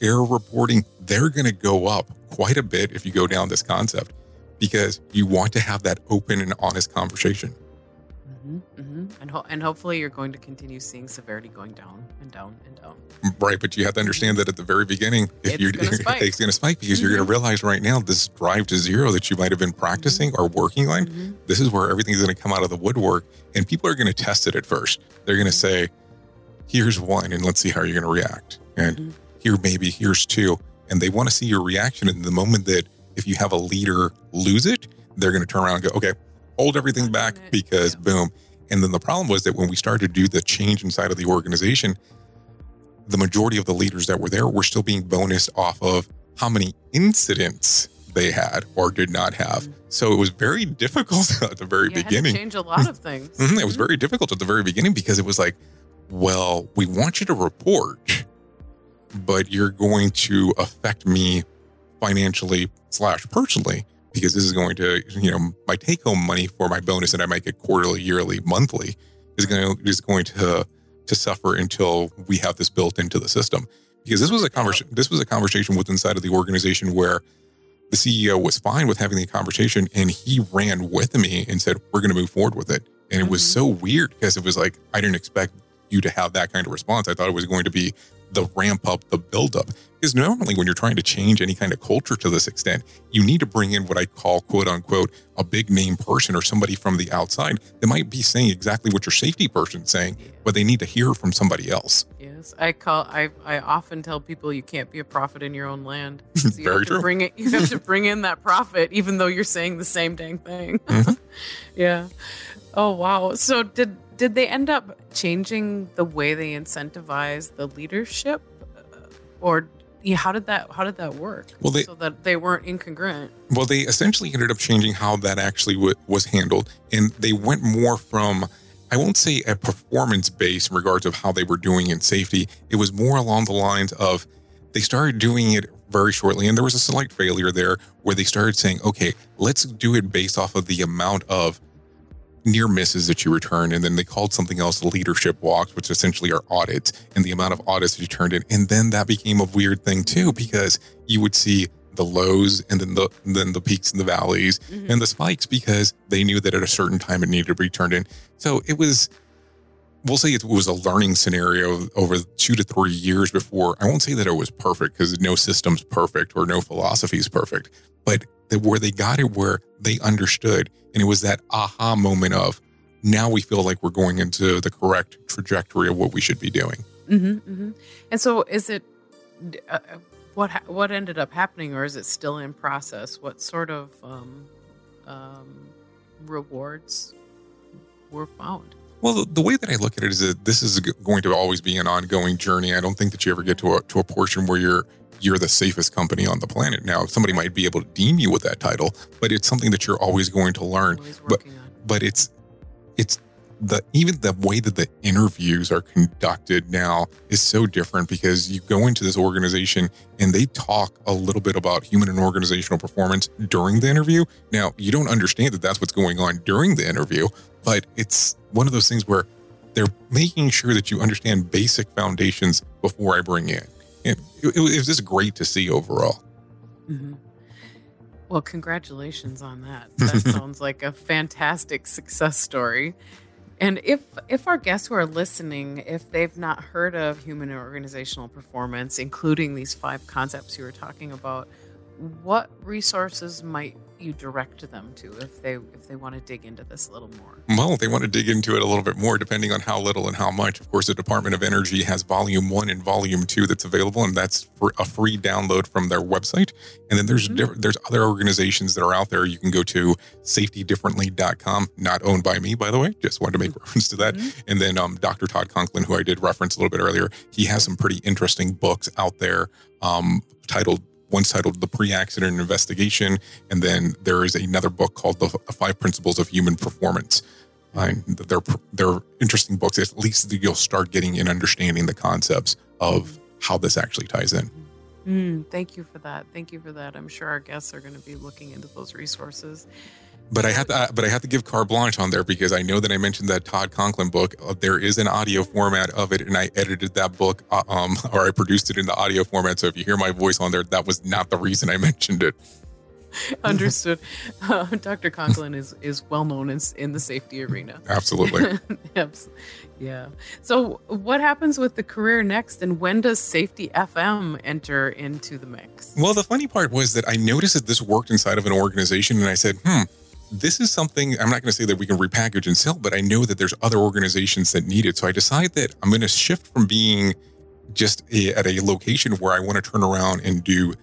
B: error reporting, they're going to go up quite a bit if you go down this concept because you want to have that open and honest conversation.
E: hmm hmm And ho- and hopefully you're going to continue seeing severity going down and down and down.
B: Right. But you have to understand that at the very beginning, if
E: It's
B: you're
E: gonna spike.
B: it's going to spike because you're going to realize right now this drive to zero that you might have been practicing or working on,
E: Mhm.
B: this is where everything's going to come out of the woodwork and people are going to test it at first. They're going to say, here's one and let's see how you're going to react. And. Here, maybe here's two. And they want to see your reaction. And the moment that if you have a leader lose it, they're going to turn around and go, okay, hold everything back because
E: Yeah.
B: boom. And then the problem was that when we started to do the change inside of the organization, the majority of the leaders that were there were still being bonused off of how many incidents they had or did not have. Mm-hmm. So it was very difficult at the very beginning.
E: change a lot of things.
B: mm-hmm. It was very difficult at the very beginning because it was like, well, we want you to report, but you're going to affect me financially slash personally because this is going to, you know, my take home money for my bonus that I might get quarterly, yearly, monthly is going to is going to to suffer until we have this built into the system. Because this was a conversation this was a conversation with inside of the organization where the CEO was fine with having the conversation and he ran with me and said, We're gonna move forward with it. And it was mm-hmm. so weird because it was like I didn't expect you to have that kind of response. I thought it was going to be the ramp up, the build up. Because normally, when you're trying to change any kind of culture to this extent, you need to bring in what I call, quote unquote, a big name person or somebody from the outside that might be saying exactly what your safety person's saying, but they need to hear from somebody else.
E: Yes, I call. I I often tell people you can't be a prophet in your own land. So you
B: Very
E: have
B: true.
E: To bring it. You have to bring in that prophet, even though you're saying the same dang thing. Mm-hmm. yeah. Oh wow. So did did they end up changing the way they incentivize the leadership, uh, or yeah, how did that how did that work?
B: Well, they,
E: so that they weren't incongruent.
B: Well, they essentially ended up changing how that actually w- was handled, and they went more from I won't say a performance base in regards of how they were doing in safety. It was more along the lines of they started doing it very shortly, and there was a slight failure there where they started saying, okay, let's do it based off of the amount of near misses that you returned. And then they called something else leadership walks, which essentially are audits and the amount of audits that you turned in. And then that became a weird thing too, because you would see the lows and then the and then the peaks and the valleys mm-hmm. and the spikes because they knew that at a certain time it needed to be turned in. So it was we'll say it was a learning scenario over two to three years before. I won't say that it was perfect because no system's perfect or no philosophy is perfect, but that where they got it where they understood and it was that aha moment of now we feel like we're going into the correct trajectory of what we should be doing.
E: Mm-hmm, mm-hmm. And so, is it uh, what what ended up happening, or is it still in process? What sort of um, um, rewards were found?
B: Well, the, way that I look at it is that this is going to always be an ongoing journey. I don't think that you ever get to a to a portion where you're you're the safest company on the planet. Now, somebody might be able to deem you with that title, but it's something that you're always going to learn. But but it's it's the even the way that the interviews are conducted now is so different because you go into this organization and they talk a little bit about human and organizational performance during the interview. Now, you don't understand that that's what's going on during the interview, but it's one of those things where they're making sure that you understand basic foundations before I bring in it, it, it was just great to see overall.
E: Mm-hmm. Well, congratulations on that. That sounds like a fantastic success story. And if if our guests who are listening, if they've not heard of human organizational performance, including these five concepts you were talking about, what resources might you direct them to if they if they want to dig into this a little more?
B: Well, they want to dig into it a little bit more, depending on how little and how much. Of course, the Department of Energy has Volume One and Volume Two that's available, and that's for a free download from their website. And then there's mm-hmm. there's other organizations that are out there. You can go to safetydifferently.com, not owned by me, by the way. Just wanted to make mm-hmm. reference to that. Mm-hmm. And then um, Dr. Todd Conklin, who I did reference a little bit earlier, he has some pretty interesting books out there um, titled One's titled The Pre Accident Investigation. And then there is another book called The, Five Principles of Human Performance. And they're, they're interesting books. At least you'll start getting and understanding the concepts of how this actually ties in.
E: Mm, thank you for that. Thank you for that. I'm sure our guests are going to be looking into those resources.
B: But I have to, uh, but I have to give carte blanche on there because I know that I mentioned that Todd Conklin book. Uh, there is an audio format of it, and I edited that book, uh, um, or I produced it in the audio format. So if you hear my voice on there, that was not the reason I mentioned it.
E: Understood. Uh, Dr. Conklin is is well known in, in the safety arena.
B: Absolutely.
E: yeah. So, what happens with the career next, and when does Safety FM enter into the mix?
B: Well, the funny part was that I noticed that this worked inside of an organization, and I said, "Hmm." This is something I'm not going to say that we can repackage and sell, but I know that there's other organizations that need it. So I decide that I'm going to shift from being just a, at a location where I want to turn around and do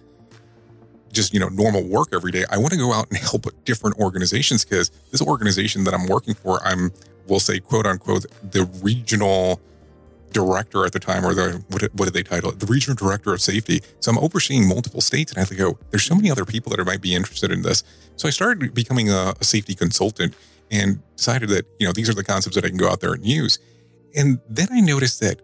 B: just you know normal work every day. I want to go out and help different organizations because this organization that I'm working for, I'm we'll say quote unquote the regional director at the time, or the what, what did they title it? The regional director of safety. So I'm overseeing multiple states, and I think, oh, there's so many other people that might be interested in this. So I started becoming a, a safety consultant and decided that you know these are the concepts that I can go out there and use. And then I noticed that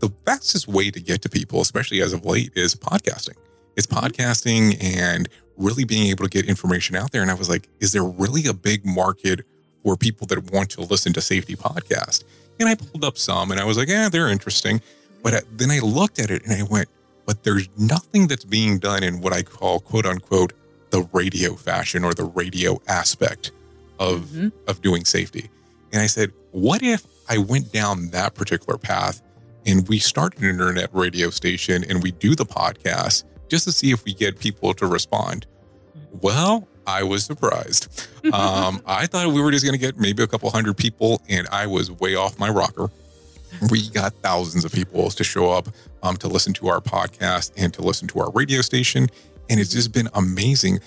B: the fastest way to get to people, especially as of late, is podcasting. It's podcasting and really being able to get information out there. And I was like, is there really a big market for people that want to listen to safety podcast? And I pulled up some and I was like, yeah, they're interesting. But then I looked at it and I went, but there's nothing that's being done in what I call quote unquote the radio fashion or the radio aspect of mm-hmm. of doing safety. And I said, what if I went down that particular path and we start an internet radio station and we do the podcast just to see if we get people to respond? Well, I was surprised. Um, I thought we were just going to get maybe a couple hundred people, and I was way off my rocker. We got thousands of people to show up um, to listen to our podcast and to listen to our radio station. And it's just been amazing,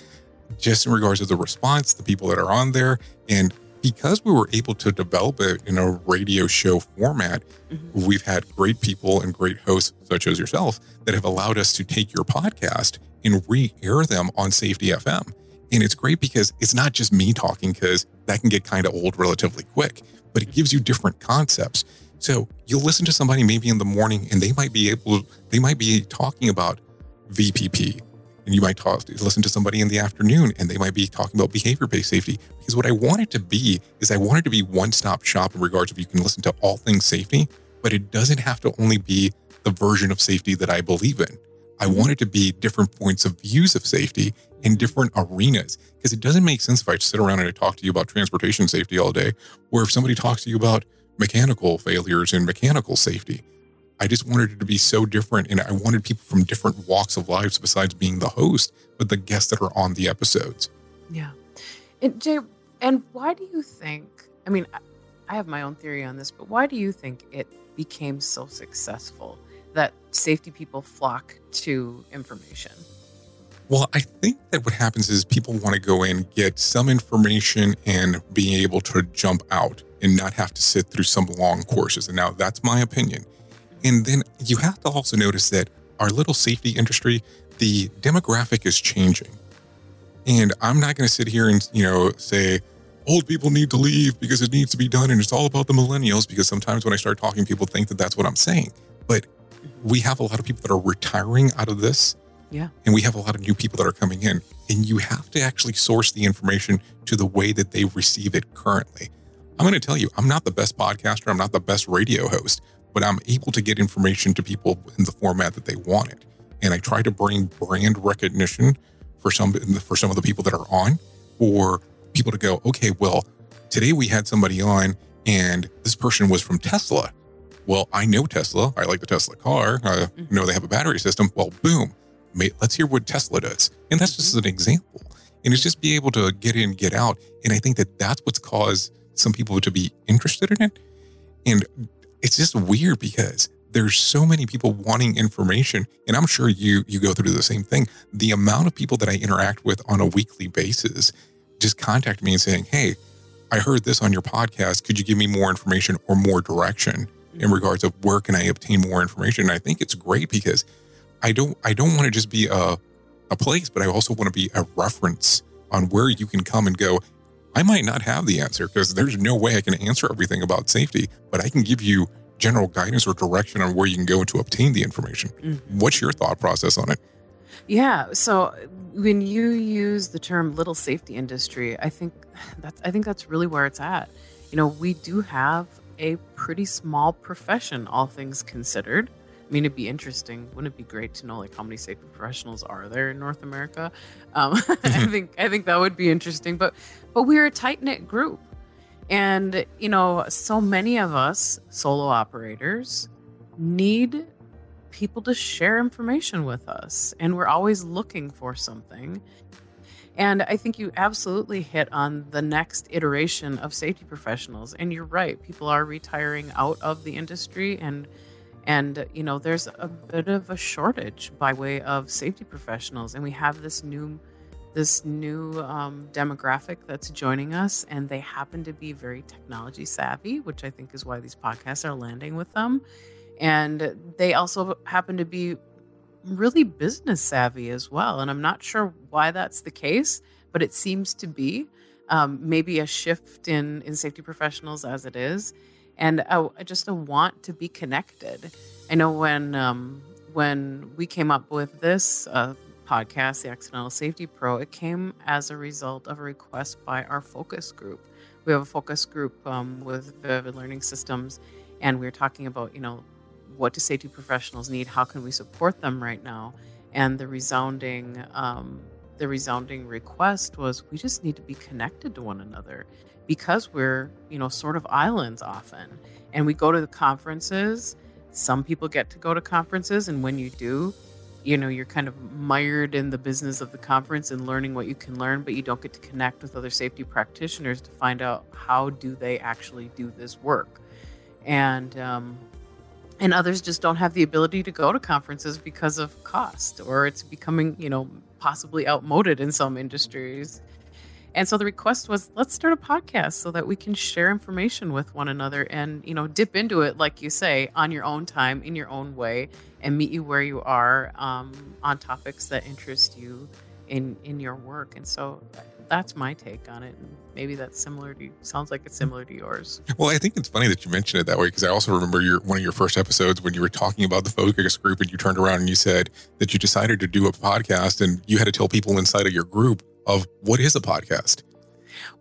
B: just in regards to the response, the people that are on there. And because we were able to develop it in a radio show format, mm-hmm. we've had great people and great hosts, such as yourself, that have allowed us to take your podcast and re air them on Safety FM. And it's great because it's not just me talking, because that can get kind of old relatively quick, but it gives you different concepts. So you'll listen to somebody maybe in the morning and they might be able, they might be talking about VPP. And you might talk, listen to somebody in the afternoon and they might be talking about behavior based safety. Because what I want it to be is I want it to be one stop shop in regards of you can listen to all things safety, but it doesn't have to only be the version of safety that I believe in. I want it to be different points of views of safety in different arenas because it doesn't make sense if I sit around and I talk to you about transportation safety all day, or if somebody talks to you about mechanical failures and mechanical safety. I just wanted it to be so different, and I wanted people from different walks of lives besides being the host, but the guests that are on the episodes.
E: Yeah, and Jay, and why do you think? I mean, I have my own theory on this, but why do you think it became so successful that safety people flock to information?
B: Well, I think that what happens is people want to go in, get some information, and being able to jump out and not have to sit through some long courses. And now that's my opinion. And then you have to also notice that our little safety industry, the demographic is changing. And I'm not going to sit here and, you know, say, old people need to leave because it needs to be done and it's all about the millennials because sometimes when I start talking, people think that that's what I'm saying. But we have a lot of people that are retiring out of this
E: yeah.
B: And we have a lot of new people that are coming in. And you have to actually source the information to the way that they receive it currently. I'm going to tell you, I'm not the best podcaster, I'm not the best radio host, but I'm able to get information to people in the format that they want it. And I try to bring brand recognition for some for some of the people that are on, or people to go, okay, well, today we had somebody on and this person was from Tesla. Well, I know Tesla. I like the Tesla car. I mm-hmm. know they have a battery system. Well, boom mate, let's hear what Tesla does. And that's just an example. And it's just be able to get in, get out. And I think that that's what's caused some people to be interested in it. And it's just weird because there's so many people wanting information and i'm sure you you go through the same thing the amount of people that i interact with on a weekly basis just contact me and saying hey i heard this on your podcast could you give me more information or more direction in regards of where can i obtain more information and i think it's great because I don't I don't want to just be a a place, but I also want to be a reference on where you can come and go. I might not have the answer because there's no way I can answer everything about safety, but I can give you general guidance or direction on where you can go to obtain the information. Mm-hmm. What's your thought process on it?
E: Yeah, so when you use the term little safety industry, I think that's I think that's really where it's at. You know, we do have a pretty small profession all things considered. I mean, it'd be interesting. Wouldn't it be great to know like how many safety professionals are there in North America? Um, I think I think that would be interesting. But but we're a tight knit group, and you know, so many of us solo operators need people to share information with us, and we're always looking for something. And I think you absolutely hit on the next iteration of safety professionals. And you're right, people are retiring out of the industry and And you know, there's a bit of a shortage by way of safety professionals, and we have this new this new um, demographic that's joining us, and they happen to be very technology savvy, which I think is why these podcasts are landing with them. And they also happen to be really business savvy as well. And I'm not sure why that's the case, but it seems to be um, maybe a shift in in safety professionals as it is, and a, just a want to be connected. I know when um, when we came up with this uh, podcast, the Accidental Safety Pro, it came as a result of a request by our focus group. We have a focus group um, with Vivid Learning Systems, and we are talking about, you know, what do safety professionals need? How can we support them right now? And the resounding, um, the resounding request was, we just need to be connected to one another because we're, you know, sort of islands often, and we go to the conferences. Some people get to go to conferences, and when you do, you know you're kind of mired in the business of the conference and learning what you can learn but you don't get to connect with other safety practitioners to find out how do they actually do this work and um, and others just don't have the ability to go to conferences because of cost or it's becoming you know possibly outmoded in some industries and so the request was let's start a podcast so that we can share information with one another and, you know, dip into it, like you say, on your own time, in your own way, and meet you where you are um, on topics that interest you in in your work. And so that's my take on it. And maybe that's similar to sounds like it's similar to yours.
B: Well, I think it's funny that you mentioned it that way because I also remember your one of your first episodes when you were talking about the focus group and you turned around and you said that you decided to do a podcast and you had to tell people inside of your group of what is a podcast.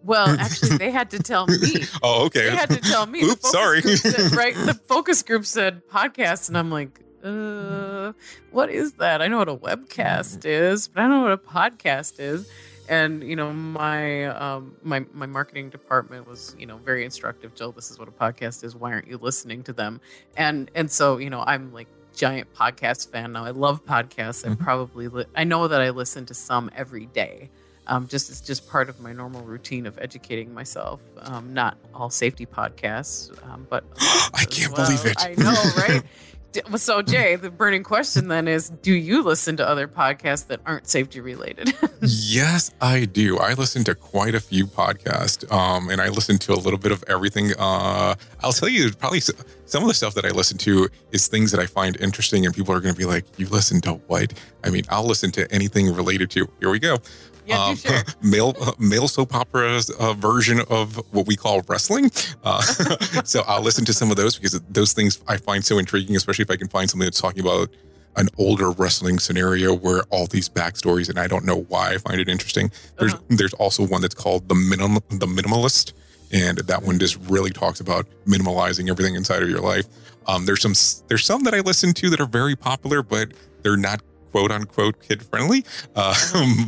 E: Well, actually, they had to tell me.
B: oh, okay.
E: They had to tell me.
B: Oops, sorry.
E: Said, right. The focus group said podcast, and I'm like, uh, what is that? I know what a webcast is, but I don't know what a podcast is. And you know, my um, my my marketing department was you know very instructive. Jill, this is what a podcast is. Why aren't you listening to them? And and so you know, I'm like giant podcast fan now. I love podcasts. I mm-hmm. probably li- I know that I listen to some every day. Um, just it's just part of my normal routine of educating myself. Um, not all safety podcasts, um, but
B: I can't well. believe it.
E: I know, right? so Jay, the burning question then is: Do you listen to other podcasts that aren't safety related?
B: yes, I do. I listen to quite a few podcasts, um, and I listen to a little bit of everything. Uh, I'll tell you, probably some of the stuff that I listen to is things that I find interesting, and people are going to be like, "You listen to what?" I mean, I'll listen to anything related to. Here we go.
E: Yeah, um, sure.
B: male uh, male soap opera uh, version of what we call wrestling. Uh, so I'll listen to some of those because those things I find so intriguing, especially if I can find something that's talking about an older wrestling scenario where all these backstories, and I don't know why I find it interesting. There's uh-huh. there's also one that's called the minim the minimalist, and that one just really talks about minimalizing everything inside of your life. Um, there's some there's some that I listen to that are very popular, but they're not quote unquote kid friendly. Uh,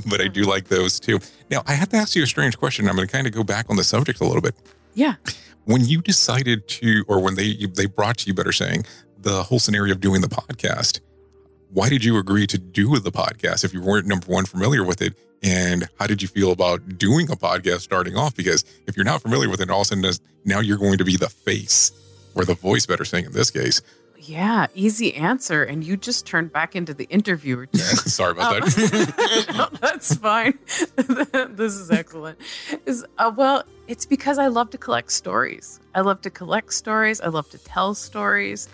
B: but I do like those too. Now, I have to ask you a strange question. I'm going to kind of go back on the subject a little bit.
E: Yeah.
B: When you decided to, or when they they brought to you, better saying, the whole scenario of doing the podcast, why did you agree to do the podcast if you weren't number one familiar with it? And how did you feel about doing a podcast starting off? Because if you're not familiar with it, all of a sudden now you're going to be the face or the voice, better saying in this case,
E: yeah, easy answer. And you just turned back into the interviewer.
B: Sorry about um, that.
E: no, that's fine. this is excellent. Is uh, well, it's because I love to collect stories. I love to collect stories. I love to tell stories.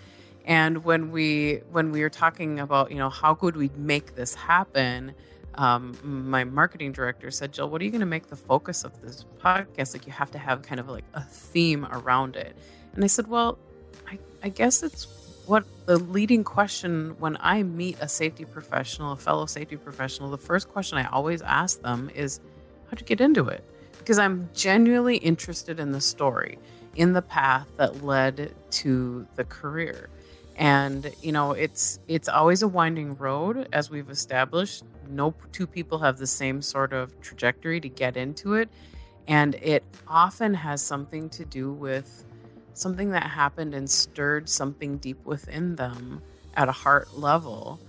E: And when we when we were talking about you know how could we make this happen, um, my marketing director said, Jill, what are you going to make the focus of this podcast? Like you have to have kind of like a theme around it. And I said, well, I, I guess it's what the leading question when I meet a safety professional, a fellow safety professional, the first question I always ask them is, How'd you get into it? Because I'm genuinely interested in the story, in the path that led to the career. And, you know, it's it's always a winding road, as we've established. No two people have the same sort of trajectory to get into it. And it often has something to do with something that happened and stirred something deep within them at a heart level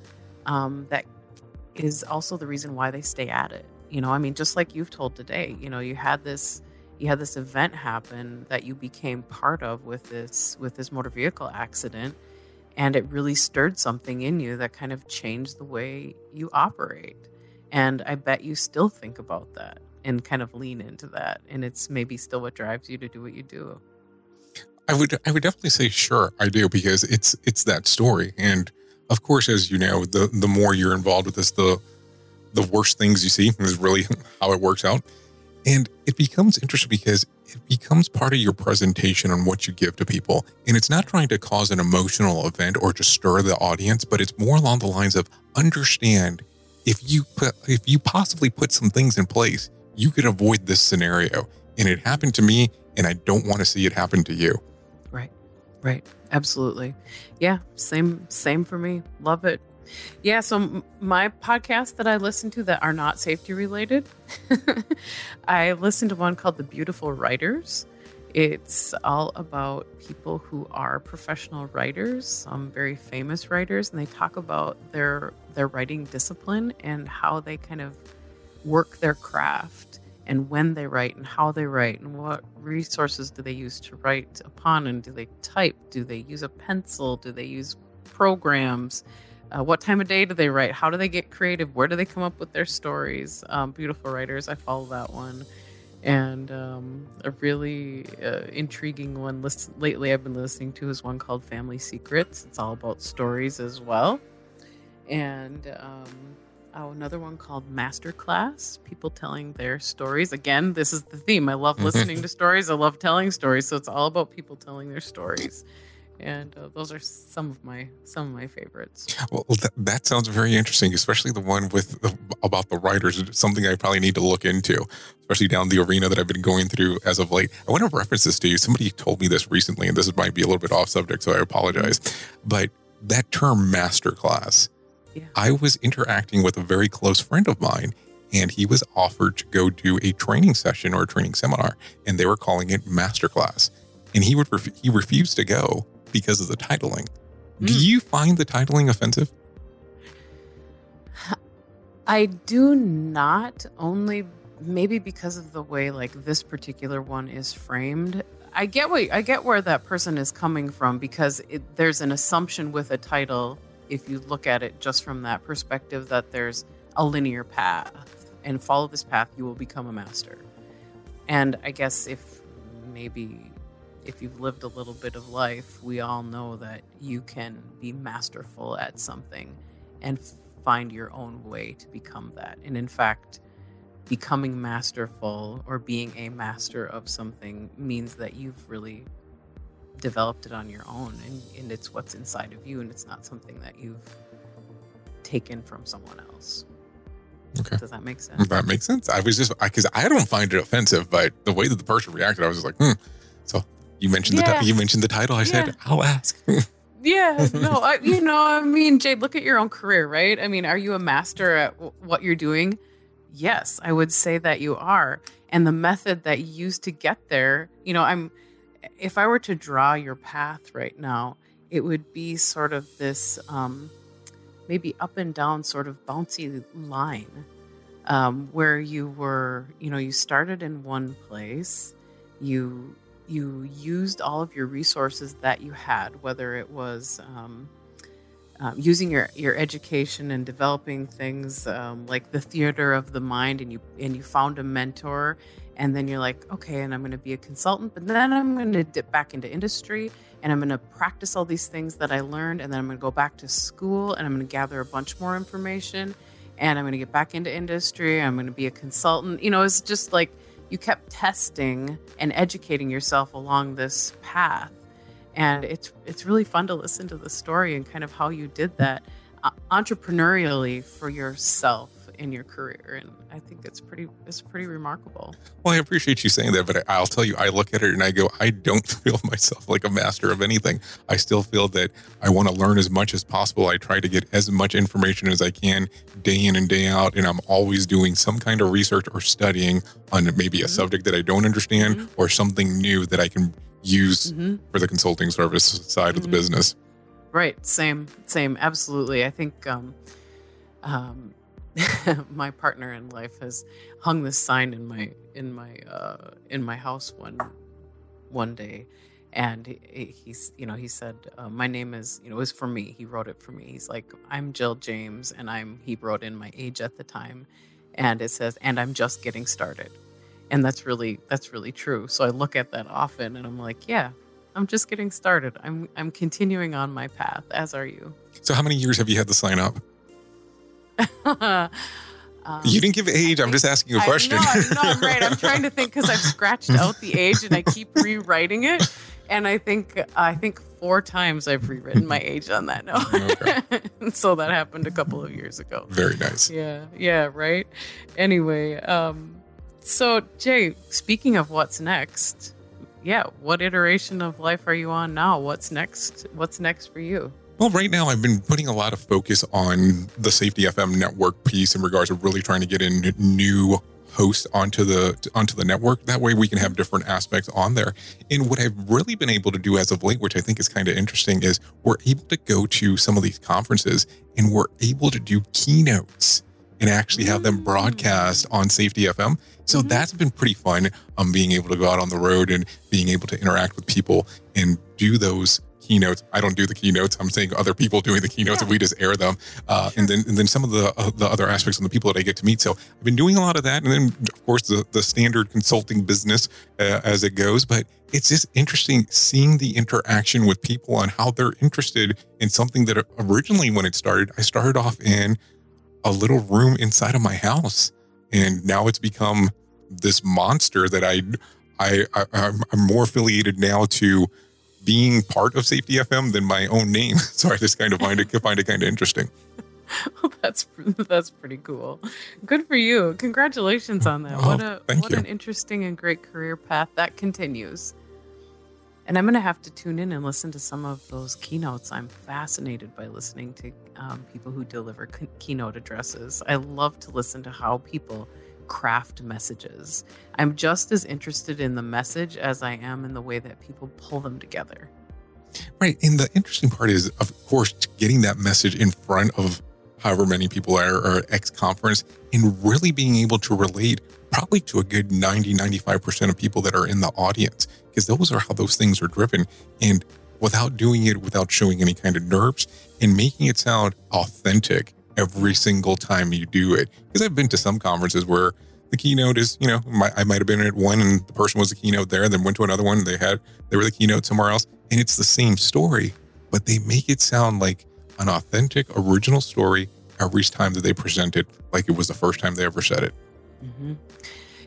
E: um, that is also the reason why they stay at it you know i mean just like you've told today you know you had this you had this event happen that you became part of with this with this motor vehicle accident and it really stirred something in you that kind of changed the way you operate. And I bet you still think about that and kind of lean into that. And it's maybe still what drives you to do what you do.
B: I would I would definitely say sure I do because it's it's that story. And of course as you know the the more you're involved with this the the worst things you see is really how it works out. And it becomes interesting because it becomes part of your presentation on what you give to people. And it's not trying to cause an emotional event or to stir the audience but it's more along the lines of understand if you put if you possibly put some things in place you could avoid this scenario. And it happened to me and I don't want to see it happen to you.
E: Right. Absolutely. Yeah. Same. Same for me. Love it. Yeah. So my podcasts that I listen to that are not safety related, I listen to one called The Beautiful Writers. It's all about people who are professional writers, some very famous writers, and they talk about their their writing discipline and how they kind of work their craft and when they write and how they write and what resources do they use to write upon and do they type? Do they use a pencil? Do they use programs? Uh, what time of day do they write? How do they get creative? Where do they come up with their stories? Um, beautiful writers i follow that one. And um, a really uh, intriguing one lately i've been listening to is one called family secrets. It's all about stories as well. And um, oh, another one called Masterclass, people telling their stories. Again, this is the theme. I love listening to stories. I love telling stories. So it's all about people telling their stories. And uh, those are some of my some of my favorites.
B: Well, that, that sounds very interesting, especially the one with the, about the writers. It's something I probably need to look into, especially down the arena that I've been going through as of late. I want to reference this to you. Somebody told me this recently, and this might be a little bit off subject, so I apologize. But that term masterclass,
E: Yeah.
B: I was interacting with a very close friend of mine, and he was offered to go do a training session or a training seminar, and they were calling it masterclass, and he would ref- he refused to go because of the titling. Do
E: Mm.
B: you find the titling offensive?
E: I do not only maybe because of the way like this particular one is framed. I get what I get where that person is coming from because it, there's an assumption with a title if you look at it just from that perspective that there's a linear path and follow this path you will become a master. And I guess if maybe if you've lived a little bit of life, we all know that you can be masterful at something and find your own way to become that. And in fact, becoming masterful or being a master of something means that you've really developed it on your own and, and it's what's inside of you and it's not something that you've taken from someone else.
B: Okay.
E: Does that make sense?
B: That makes sense. I was just because I, don't find it offensive, but the way that the person reacted, I was just like, hmm. So you mentioned the
E: Yeah.
B: ti- you mentioned the title. I
E: Yeah.
B: said, I'll ask.
E: Yeah, no, I, you know, I mean, Jay, look at your own career, right? I mean, are you a master at w- what you're doing? Yes, I would say that you are. And the method that you used to get there, you know, I'm, if I were to draw your path right now, it would be sort of this um, maybe up and down sort of bouncy line um, where you were, you know, you started in one place, you you used all of your resources that you had, whether it was um, um, using your, your education and developing things um, like the theater of the mind, and you and you found a mentor, and then you're like, okay, and I'm going to be a consultant, but then I'm going to dip back into industry, and I'm going to practice all these things that I learned, and then I'm going to go back to school, and I'm going to gather a bunch more information, and I'm going to get back into industry. I'm going to be a consultant. You know, it's just like you kept testing and educating yourself along this path and it's it's really fun to listen to the story and kind of how you did that uh, entrepreneurially for yourself in your career and i think it's pretty it's pretty remarkable
B: Well, I appreciate you saying that, but I, I'll tell you, I look at it and I go, I don't feel myself like a master of anything. I still feel that I want to learn as much as possible. I try to get as much information as I can day in and day out. And I'm always doing some kind of research or studying on maybe a
E: Mhm.
B: subject that I don't understand
E: Mhm.
B: or something new that I can use
E: hmm
B: for the consulting service side of the
E: Mhm.
B: business.
E: right same same absolutely i think um um my partner in life has hung this sign in my in my uh in my house one one day and he, he's you know he said uh, my name is you know it was for me. He wrote it for me. He's like i'm jill james and i'm he wrote in my age at the time and it says and i'm just getting started. And that's really that's really true. So i look at that often and i'm like yeah i'm just getting started. I'm i'm continuing on my path as are you.
B: So, how many years have you had to sign up?
E: Um,
B: you didn't give age. I'm just asking a
E: I-
B: question.
E: no, I- no, I'm right. I'm trying to think because I've scratched out the age and I keep rewriting it, and I think I think four times I've rewritten my age on that note. so that happened a couple of years ago.
B: Very nice.
E: Yeah, yeah, right. Anyway, um, so Jay, speaking of what's next, yeah, what iteration of life are you on now? What's next? What's next for you?
B: Well, right now I've been putting a lot of focus on the Safety FM network piece in regards to really trying to get in new hosts onto the onto the network. That way we can have different aspects on there. And what I've really been able to do as of late, which I think is kind of interesting, is we're able to go to some of these conferences and we're able to do keynotes and actually have them broadcast on Safety FM. So
E: Mhm.
B: that's been pretty fun. Um, being able to go out on the road and being able to interact with people and do those keynotes. I don't do the keynotes. I'm saying other people doing the keynotes, and we just air them. Uh, and then and then some of the uh, the other aspects of the people that I get to meet. So I've been doing a lot of that, and then of course the the standard consulting business uh, as it goes. But it's just interesting seeing the interaction with people and how they're interested in something that originally when it started, I started off in a little room inside of my house, and now it's become this monster that I I, I I'm, I'm more affiliated now to being part of Safety FM than my own name. So I just kind of find it find it kind of interesting.
E: Well, that's that's pretty cool. Good for you. Congratulations on that.
B: Oh,
E: what a what
B: you.
E: an interesting and great career path that continues. And I'm going to have to tune in and listen to some of those keynotes. I'm fascinated by listening to um, people who deliver keynote addresses. I love to listen to how people craft messages. I'm just as interested in the message as I am in the way that people pull them together.
B: Right. And the interesting part is, of course, getting that message in front of however many people are, at X conference and really being able to relate probably to a good 90, 95% of people that are in the audience, because those are how those things are driven. And without doing it, without showing any kind of nerves and making it sound authentic every single time you do it. Because I've been to some conferences where the keynote is, you know, my, I might have been at one and the person was the keynote there, then went to another one. They had, they were the keynote somewhere else. And it's the same story, but they make it sound like an authentic, original story every time that they present it, like it was the first time they ever said it.
E: hmm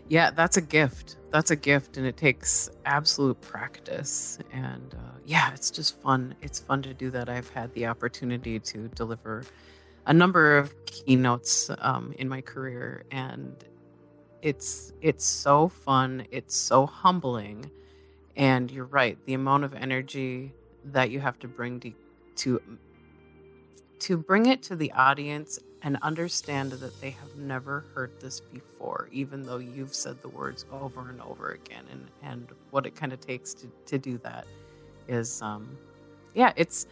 E: Yeah, that's a gift. That's a gift, and it takes absolute practice. And uh, yeah, it's just fun. It's fun to do that. I've had the opportunity to deliver a number of keynotes um, in my career, and it's it's so fun. It's so humbling, and you're right. The amount of energy that you have to bring to to to bring it to the audience and understand that they have never heard this before, even though you've said the words over and over again. And, and what it kind of takes to, to do that is, um, yeah, it's,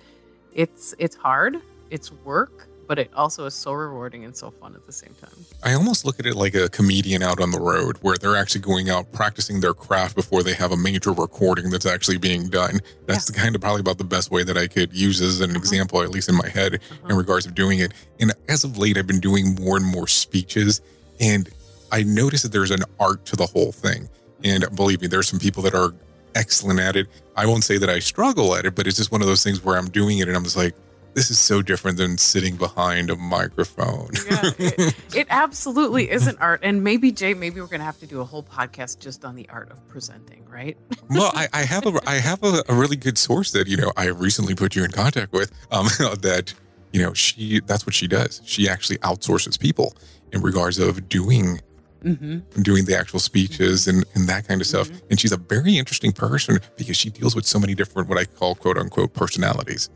E: it's, it's hard, it's work, but it also is so rewarding and so fun at the same time.
B: I almost look at it like a comedian out on the road where they're actually going out practicing their craft before they have a major recording that's actually being done. That's the kind of probably about the best way that I could use as an example, at least in my head, in
E: Uh-huh.
B: regards of doing it. And as of late, I've been doing more and more speeches, and I notice that there's an art to the whole thing. And believe me, there's some people that are excellent at it. I won't say that I struggle at it, but it's just one of those things where I'm doing it and I'm just like, this is so different than sitting behind a microphone.
E: yeah, it, it absolutely is an art. And maybe, Jay, maybe we're going to have to do a whole podcast just on the art of presenting, right?
B: well, I, I have a I have a, a really good source that you know I recently put you in contact with. Um, that you know she that's what she does. She actually outsources people in regards of doing
E: Mm-hmm.
B: doing the actual speeches and, and that kind of stuff.
E: Mhm.
B: And she's a very interesting person because she deals with so many different what I call quote unquote personalities.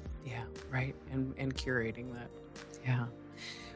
E: Yeah, right. And and curating that. Yeah.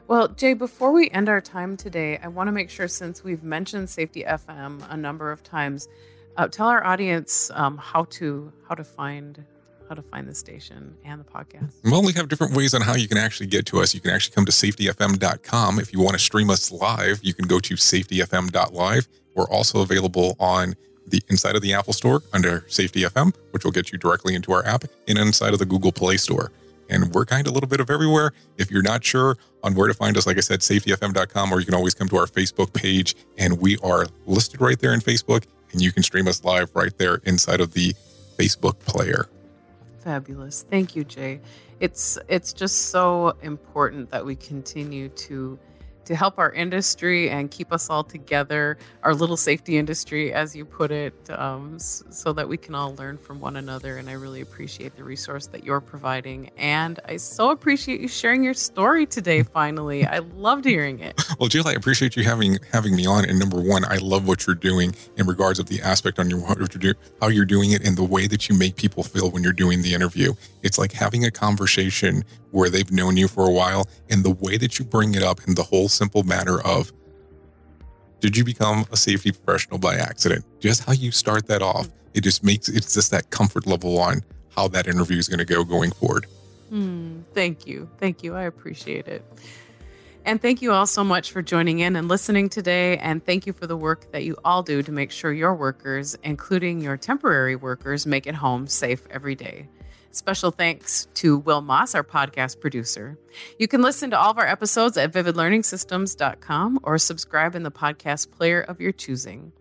E: Well, Jay, before we end our time today, I want to make sure since we've mentioned Safety FM a number of times, uh, tell our audience um, how to how to find how to find the station and the podcast.
B: Well, we have different ways on how you can actually get to us. You can actually come to safetyfm.com. If you want to stream us live, you can go to safetyfm.live. We're also available on the inside of the Apple Store under Safety FM, which will get you directly into our app, and inside of the Google Play Store. And we're kind of a little bit of everywhere. If you're not sure on where to find us, like I said, safetyfm.com, or you can always come to our Facebook page, and we are listed right there in Facebook, and you can stream us live right there inside of the Facebook player.
E: Fabulous. Thank you, Jay. It's it's just so important that we continue to to help our industry and keep us all together, our little safety industry, as you put it, um, so that we can all learn from one another. And I really appreciate the resource that you're providing. And I so appreciate you sharing your story today, finally. I loved hearing it.
B: Well, Jill, I appreciate you having having me on. And number one, I love what you're doing in regards of the aspect on your how you're doing it and the way that you make people feel when you're doing the interview. It's like having a conversation where they've known you for a while and the way that you bring it up and the whole simple matter of did you become a safety professional by accident? Just how you start that off, it just makes it's just that comfort level on how that interview is going to go going forward.
E: Hmm, thank you. Thank you. I appreciate it. And thank you all so much for joining in and listening today. And thank you for the work that you all do to make sure your workers, including your temporary workers, make it home safe every day. Special thanks to Will Moss, our podcast producer. You can listen to all of our episodes at vividlearningsystems.com or subscribe in the podcast player of your choosing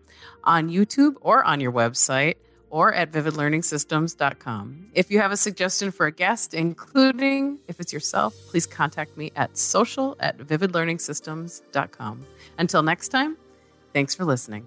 E: on YouTube or on your website or at vividlearningsystems.com. If you have a suggestion for a guest, including if it's yourself, please contact me at social at vividlearningsystems.com. Until next time, thanks for listening.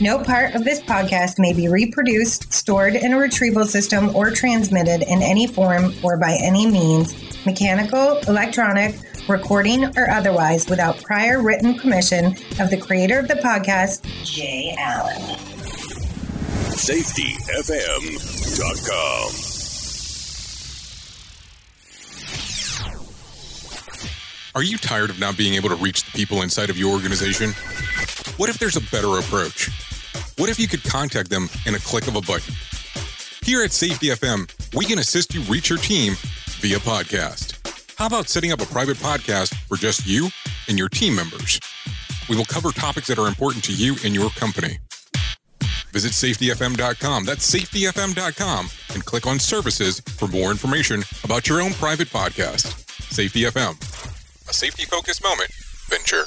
F: No part of this podcast may be reproduced, stored in a retrieval system, or transmitted in any any form or by any means, mechanical, electronic, recording, or otherwise, without prior written permission of the creator of the podcast, Jay Allen.
B: SafetyFM.com. Are you tired of not being able to reach the people inside of your organization? What if there's a better approach? What if you could contact them in a click of a button? Here at Safety FM, we can assist you reach your team via podcast. How about setting up a private podcast for just you and your team members? We will cover topics that are important to you and your company. Visit safetyfm.com. That's safetyfm.com and click on services for more information about your own private podcast. Safety FM, a safety focused moment venture.